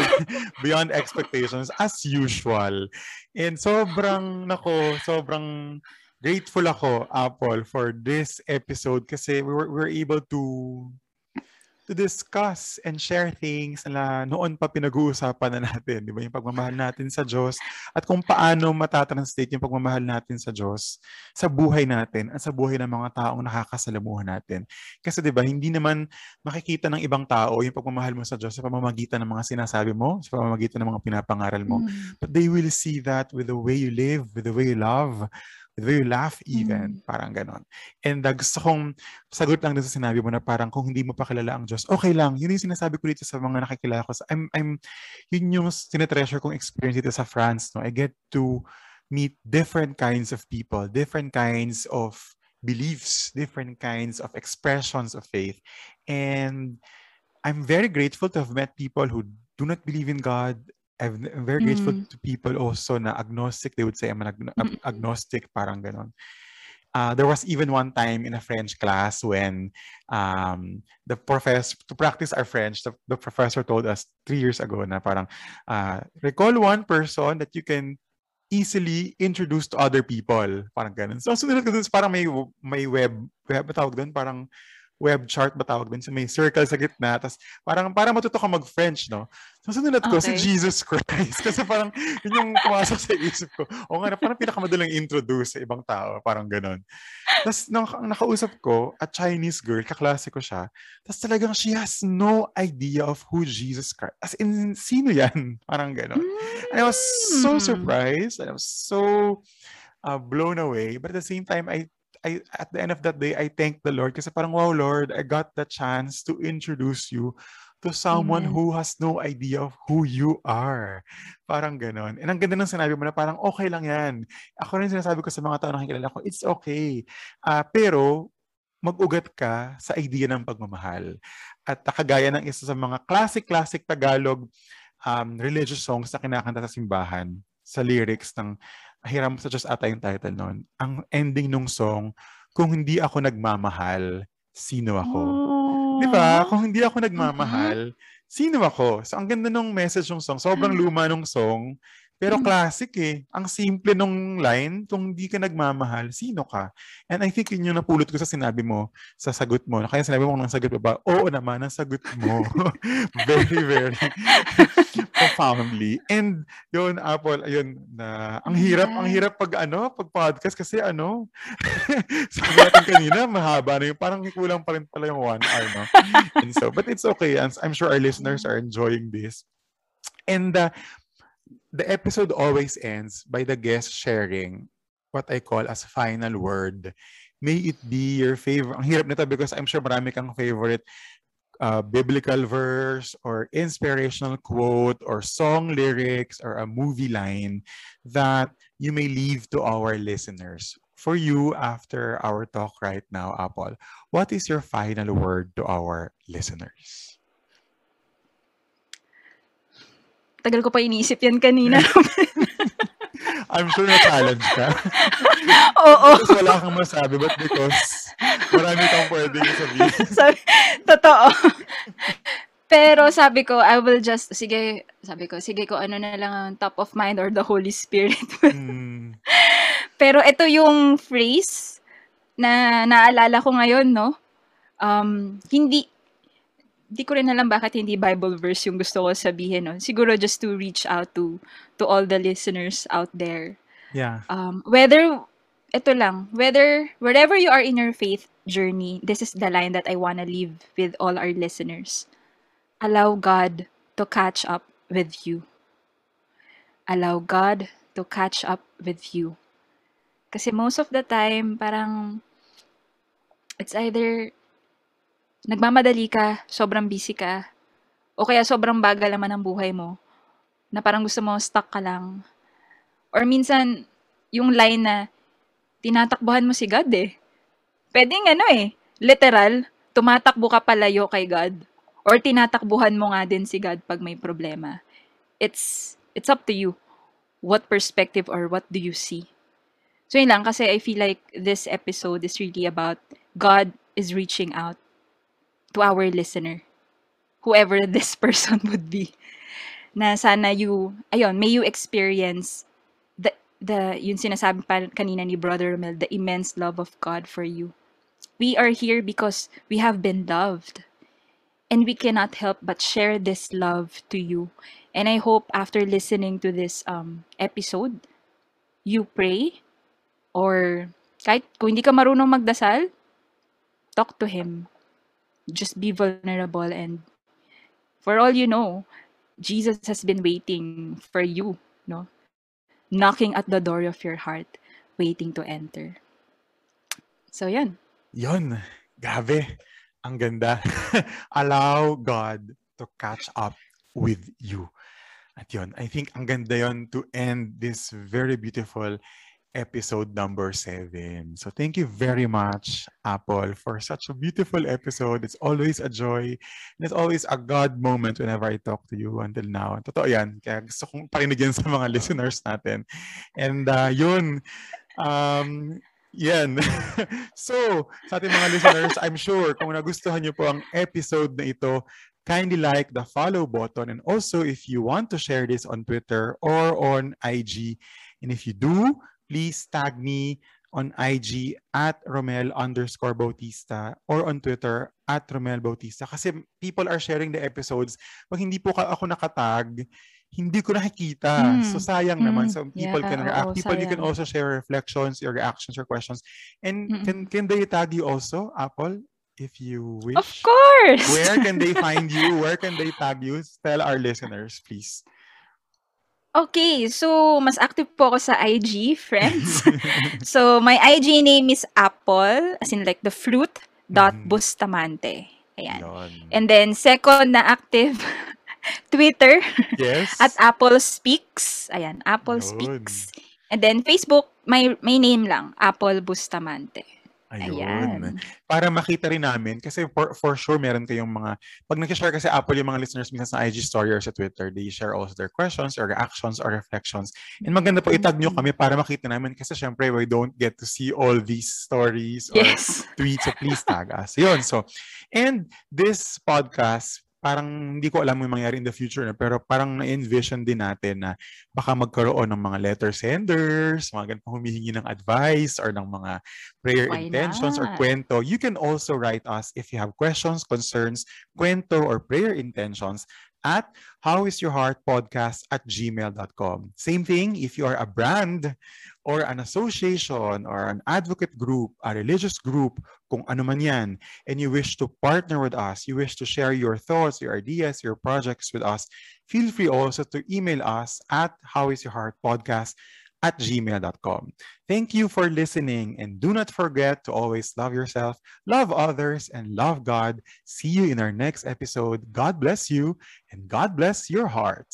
beyond expectations as usual. And sobrang nako, sobrang grateful ako Apple for this episode kasi we were, we were able to to discuss and share things na noon pa pinag-uusapan na natin, di ba? Yung pagmamahal natin sa Diyos at kung paano matatranslate yung pagmamahal natin sa Diyos sa buhay natin at sa buhay ng mga taong nakakasalamuhan natin. Kasi di ba, hindi naman makikita ng ibang tao yung pagmamahal mo sa Diyos sa pamamagitan ng mga sinasabi mo, sa pamamagitan ng mga pinapangaral mo. Mm. But they will see that with the way you live, with the way you love, the way you laugh even, mm. parang ganon. And uh, gusto kong sagot lang din sa sinabi mo na parang kung hindi mo pa kilala ang Diyos, okay lang. Yun yung sinasabi ko dito sa mga nakikilala ko. I'm, I'm, yun yung tinetreasure kong experience dito sa France. No? I get to meet different kinds of people, different kinds of beliefs, different kinds of expressions of faith. And I'm very grateful to have met people who do not believe in God I'm very grateful mm. to people also na agnostic. They would say I'm an ag- mm. agnostic, parang ganon. Uh, there was even one time in a French class when um, the professor, to practice our French, the, the professor told us three years ago na parang, uh, recall one person that you can easily introduce to other people. Parang ganun. So, sunod ko dun, parang may, may web, web, tawag dun, parang web chart ba tawag dun? So may circle sa gitna. Tapos parang, para matuto ka mag-French, no? So sinulat ko okay. si Jesus Christ. *laughs* Kasi parang yun yung pumasok sa isip ko. O nga, parang pinakamadalang introduce sa ibang tao. Parang ganun. Tapos nang, nakausap ko, a Chinese girl, kaklase ko siya. Tapos talagang she has no idea of who Jesus Christ. As in, sino yan? *laughs* Parang ganun. And I was so hmm. surprised. I was so uh, blown away. But at the same time, I I at the end of that day, I thank the Lord kasi parang, wow, Lord, I got the chance to introduce you to someone Amen. who has no idea of who you are. Parang ganon. And ang ganda ng sinabi mo na parang okay lang yan. Ako rin sinasabi ko sa mga tao na nakikilala ko, it's okay. Uh, pero mag-ugat ka sa idea ng pagmamahal. At kagaya ng isa sa mga classic-classic Tagalog um, religious songs na kinakanta sa simbahan, sa lyrics ng Hiram sa Diyos ata yung title noon. Ang ending nung song, kung hindi ako nagmamahal, sino ako? Oh. Di ba? Kung hindi ako nagmamahal, mm-hmm. sino ako? So, ang ganda nung message ng song. Sobrang *laughs* luma nung song. Pero mm. classic eh. Ang simple nung line, kung hindi ka nagmamahal, sino ka? And I think yun yung napulot ko sa sinabi mo, sa sagot mo. Kaya sinabi mo nang sagot mo ba? Oo naman, ang sagot mo. *laughs* very, very *laughs* profoundly. And yun, Apple, ayun, na, ang hirap, ang hirap pag ano, pag podcast kasi ano, *laughs* sabi natin kanina, mahaba na yung, parang kulang pa rin pala yung one hour, no? And so, but it's okay. I'm sure our listeners are enjoying this. And uh, the episode always ends by the guest sharing what I call as final word. May it be your favorite. Ang hirap nito because I'm sure marami kang favorite uh, biblical verse or inspirational quote or song lyrics or a movie line that you may leave to our listeners. For you, after our talk right now, Apple, what is your final word to our listeners? Tagal ko pa iniisip yan kanina. *laughs* I'm sure na-challenge ka. *laughs* Oo. Because wala kang masabi, but because marami kang pwedeng sabihin. *laughs* sabi, totoo. Pero sabi ko, I will just, sige, sabi ko, sige ko, ano na lang ang top of mind or the Holy Spirit. Hmm. Pero ito yung phrase na naalala ko ngayon, no? Um, hindi, hindi ko rin alam bakit hindi Bible verse yung gusto ko sabihin, no? Siguro just to reach out to to all the listeners out there. Yeah. Um, whether, ito lang, whether, wherever you are in your faith journey, this is the line that I wanna leave with all our listeners. Allow God to catch up with you. Allow God to catch up with you. Kasi most of the time, parang, it's either, nagmamadali ka, sobrang busy ka, o kaya sobrang bagal naman ang buhay mo, na parang gusto mo stuck ka lang. Or minsan, yung line na, tinatakbuhan mo si God eh. Pwedeng ano eh, literal, tumatakbo ka palayo kay God. Or tinatakbuhan mo nga din si God pag may problema. It's, it's up to you. What perspective or what do you see? So yun lang, kasi I feel like this episode is really about God is reaching out to our listener. Whoever *laughs* this person would be. Na sana you, ayun, may you experience the, the, yung sinasabi pa kanina ni Brother Romel, the immense love of God for you. We are here because we have been loved. And we cannot help but share this love to you. And I hope after listening to this um, episode, you pray or kahit kung hindi ka marunong magdasal, talk to Him. Just be vulnerable and for all you know, Jesus has been waiting for you, no? Knocking at the door of your heart, waiting to enter. So, yan. Yon. Gabe. Ang ganda. *laughs* Allow God to catch up with you. At yun, I think ang ganda yon to end this very beautiful episode number seven. So thank you very much, Apple, for such a beautiful episode. It's always a joy. And it's always a God moment whenever I talk to you until now. Totoo yan. Kaya gusto kong parinig yan sa mga *laughs* listeners natin. And uh, yun, um, yan. *laughs* so, sa ating mga listeners, I'm sure kung nagustuhan niyo po ang episode na ito, kindly like the follow button. And also, if you want to share this on Twitter or on IG, and if you do, please tag me on IG at Romel underscore Bautista or on Twitter at Romel Bautista. Kasi people are sharing the episodes. Pag hindi po ako nakatag, hindi ko nakikita. Mm. So sayang Mm. naman. So people Yeah, can react. oo, people, you can sayang. also share reflections, your reactions, your questions. And Mm-mm. can can they tag you also, Apple, if you wish? Of course! Where can they *laughs* find you? Where can they tag you? Tell our listeners, please. Okay, so mas active po ako sa IG, friends. *laughs* so my IG name is Apple, as in like the fruit, dot Mhm. Bustamante. Ayan. Yun. And then second na active, *laughs* Twitter, yes. *laughs* at Apple Speaks. Ayan, Apple Yun. Speaks. And then Facebook, may, may name lang, Apple Bustamante. Ayun. Ayan. Para makita rin namin, kasi for, for sure meron kayong mga, pag nag-share kasi Apple yung mga listeners minsan sa IG story or sa Twitter, they share also their questions or reactions or reflections. And maganda po itag nyo kami para makita namin kasi syempre we don't get to see all these stories or Yes. tweets, so please tag us. Yun, so, and this podcast, parang hindi ko alam yung mangyari in the future, na, pero parang na-envision din natin na baka magkaroon ng mga letter senders, mga ganun humihingi ng advice or ng mga prayer Why intentions or not? kwento. You can also write us if you have questions, concerns, kwento, or prayer intentions at howisyourheartpodcast at gmail.com. Same thing if you are a brand or an association or an advocate group, a religious group, kung ano man yan, and you wish to partner with us, you wish to share your thoughts, your ideas, your projects with us, feel free also to email us at howisyourheartpodcast at gmail.com. Thank you for listening and do not forget to always love yourself, love others, and love God. See you in our next episode. God bless you and God bless your heart.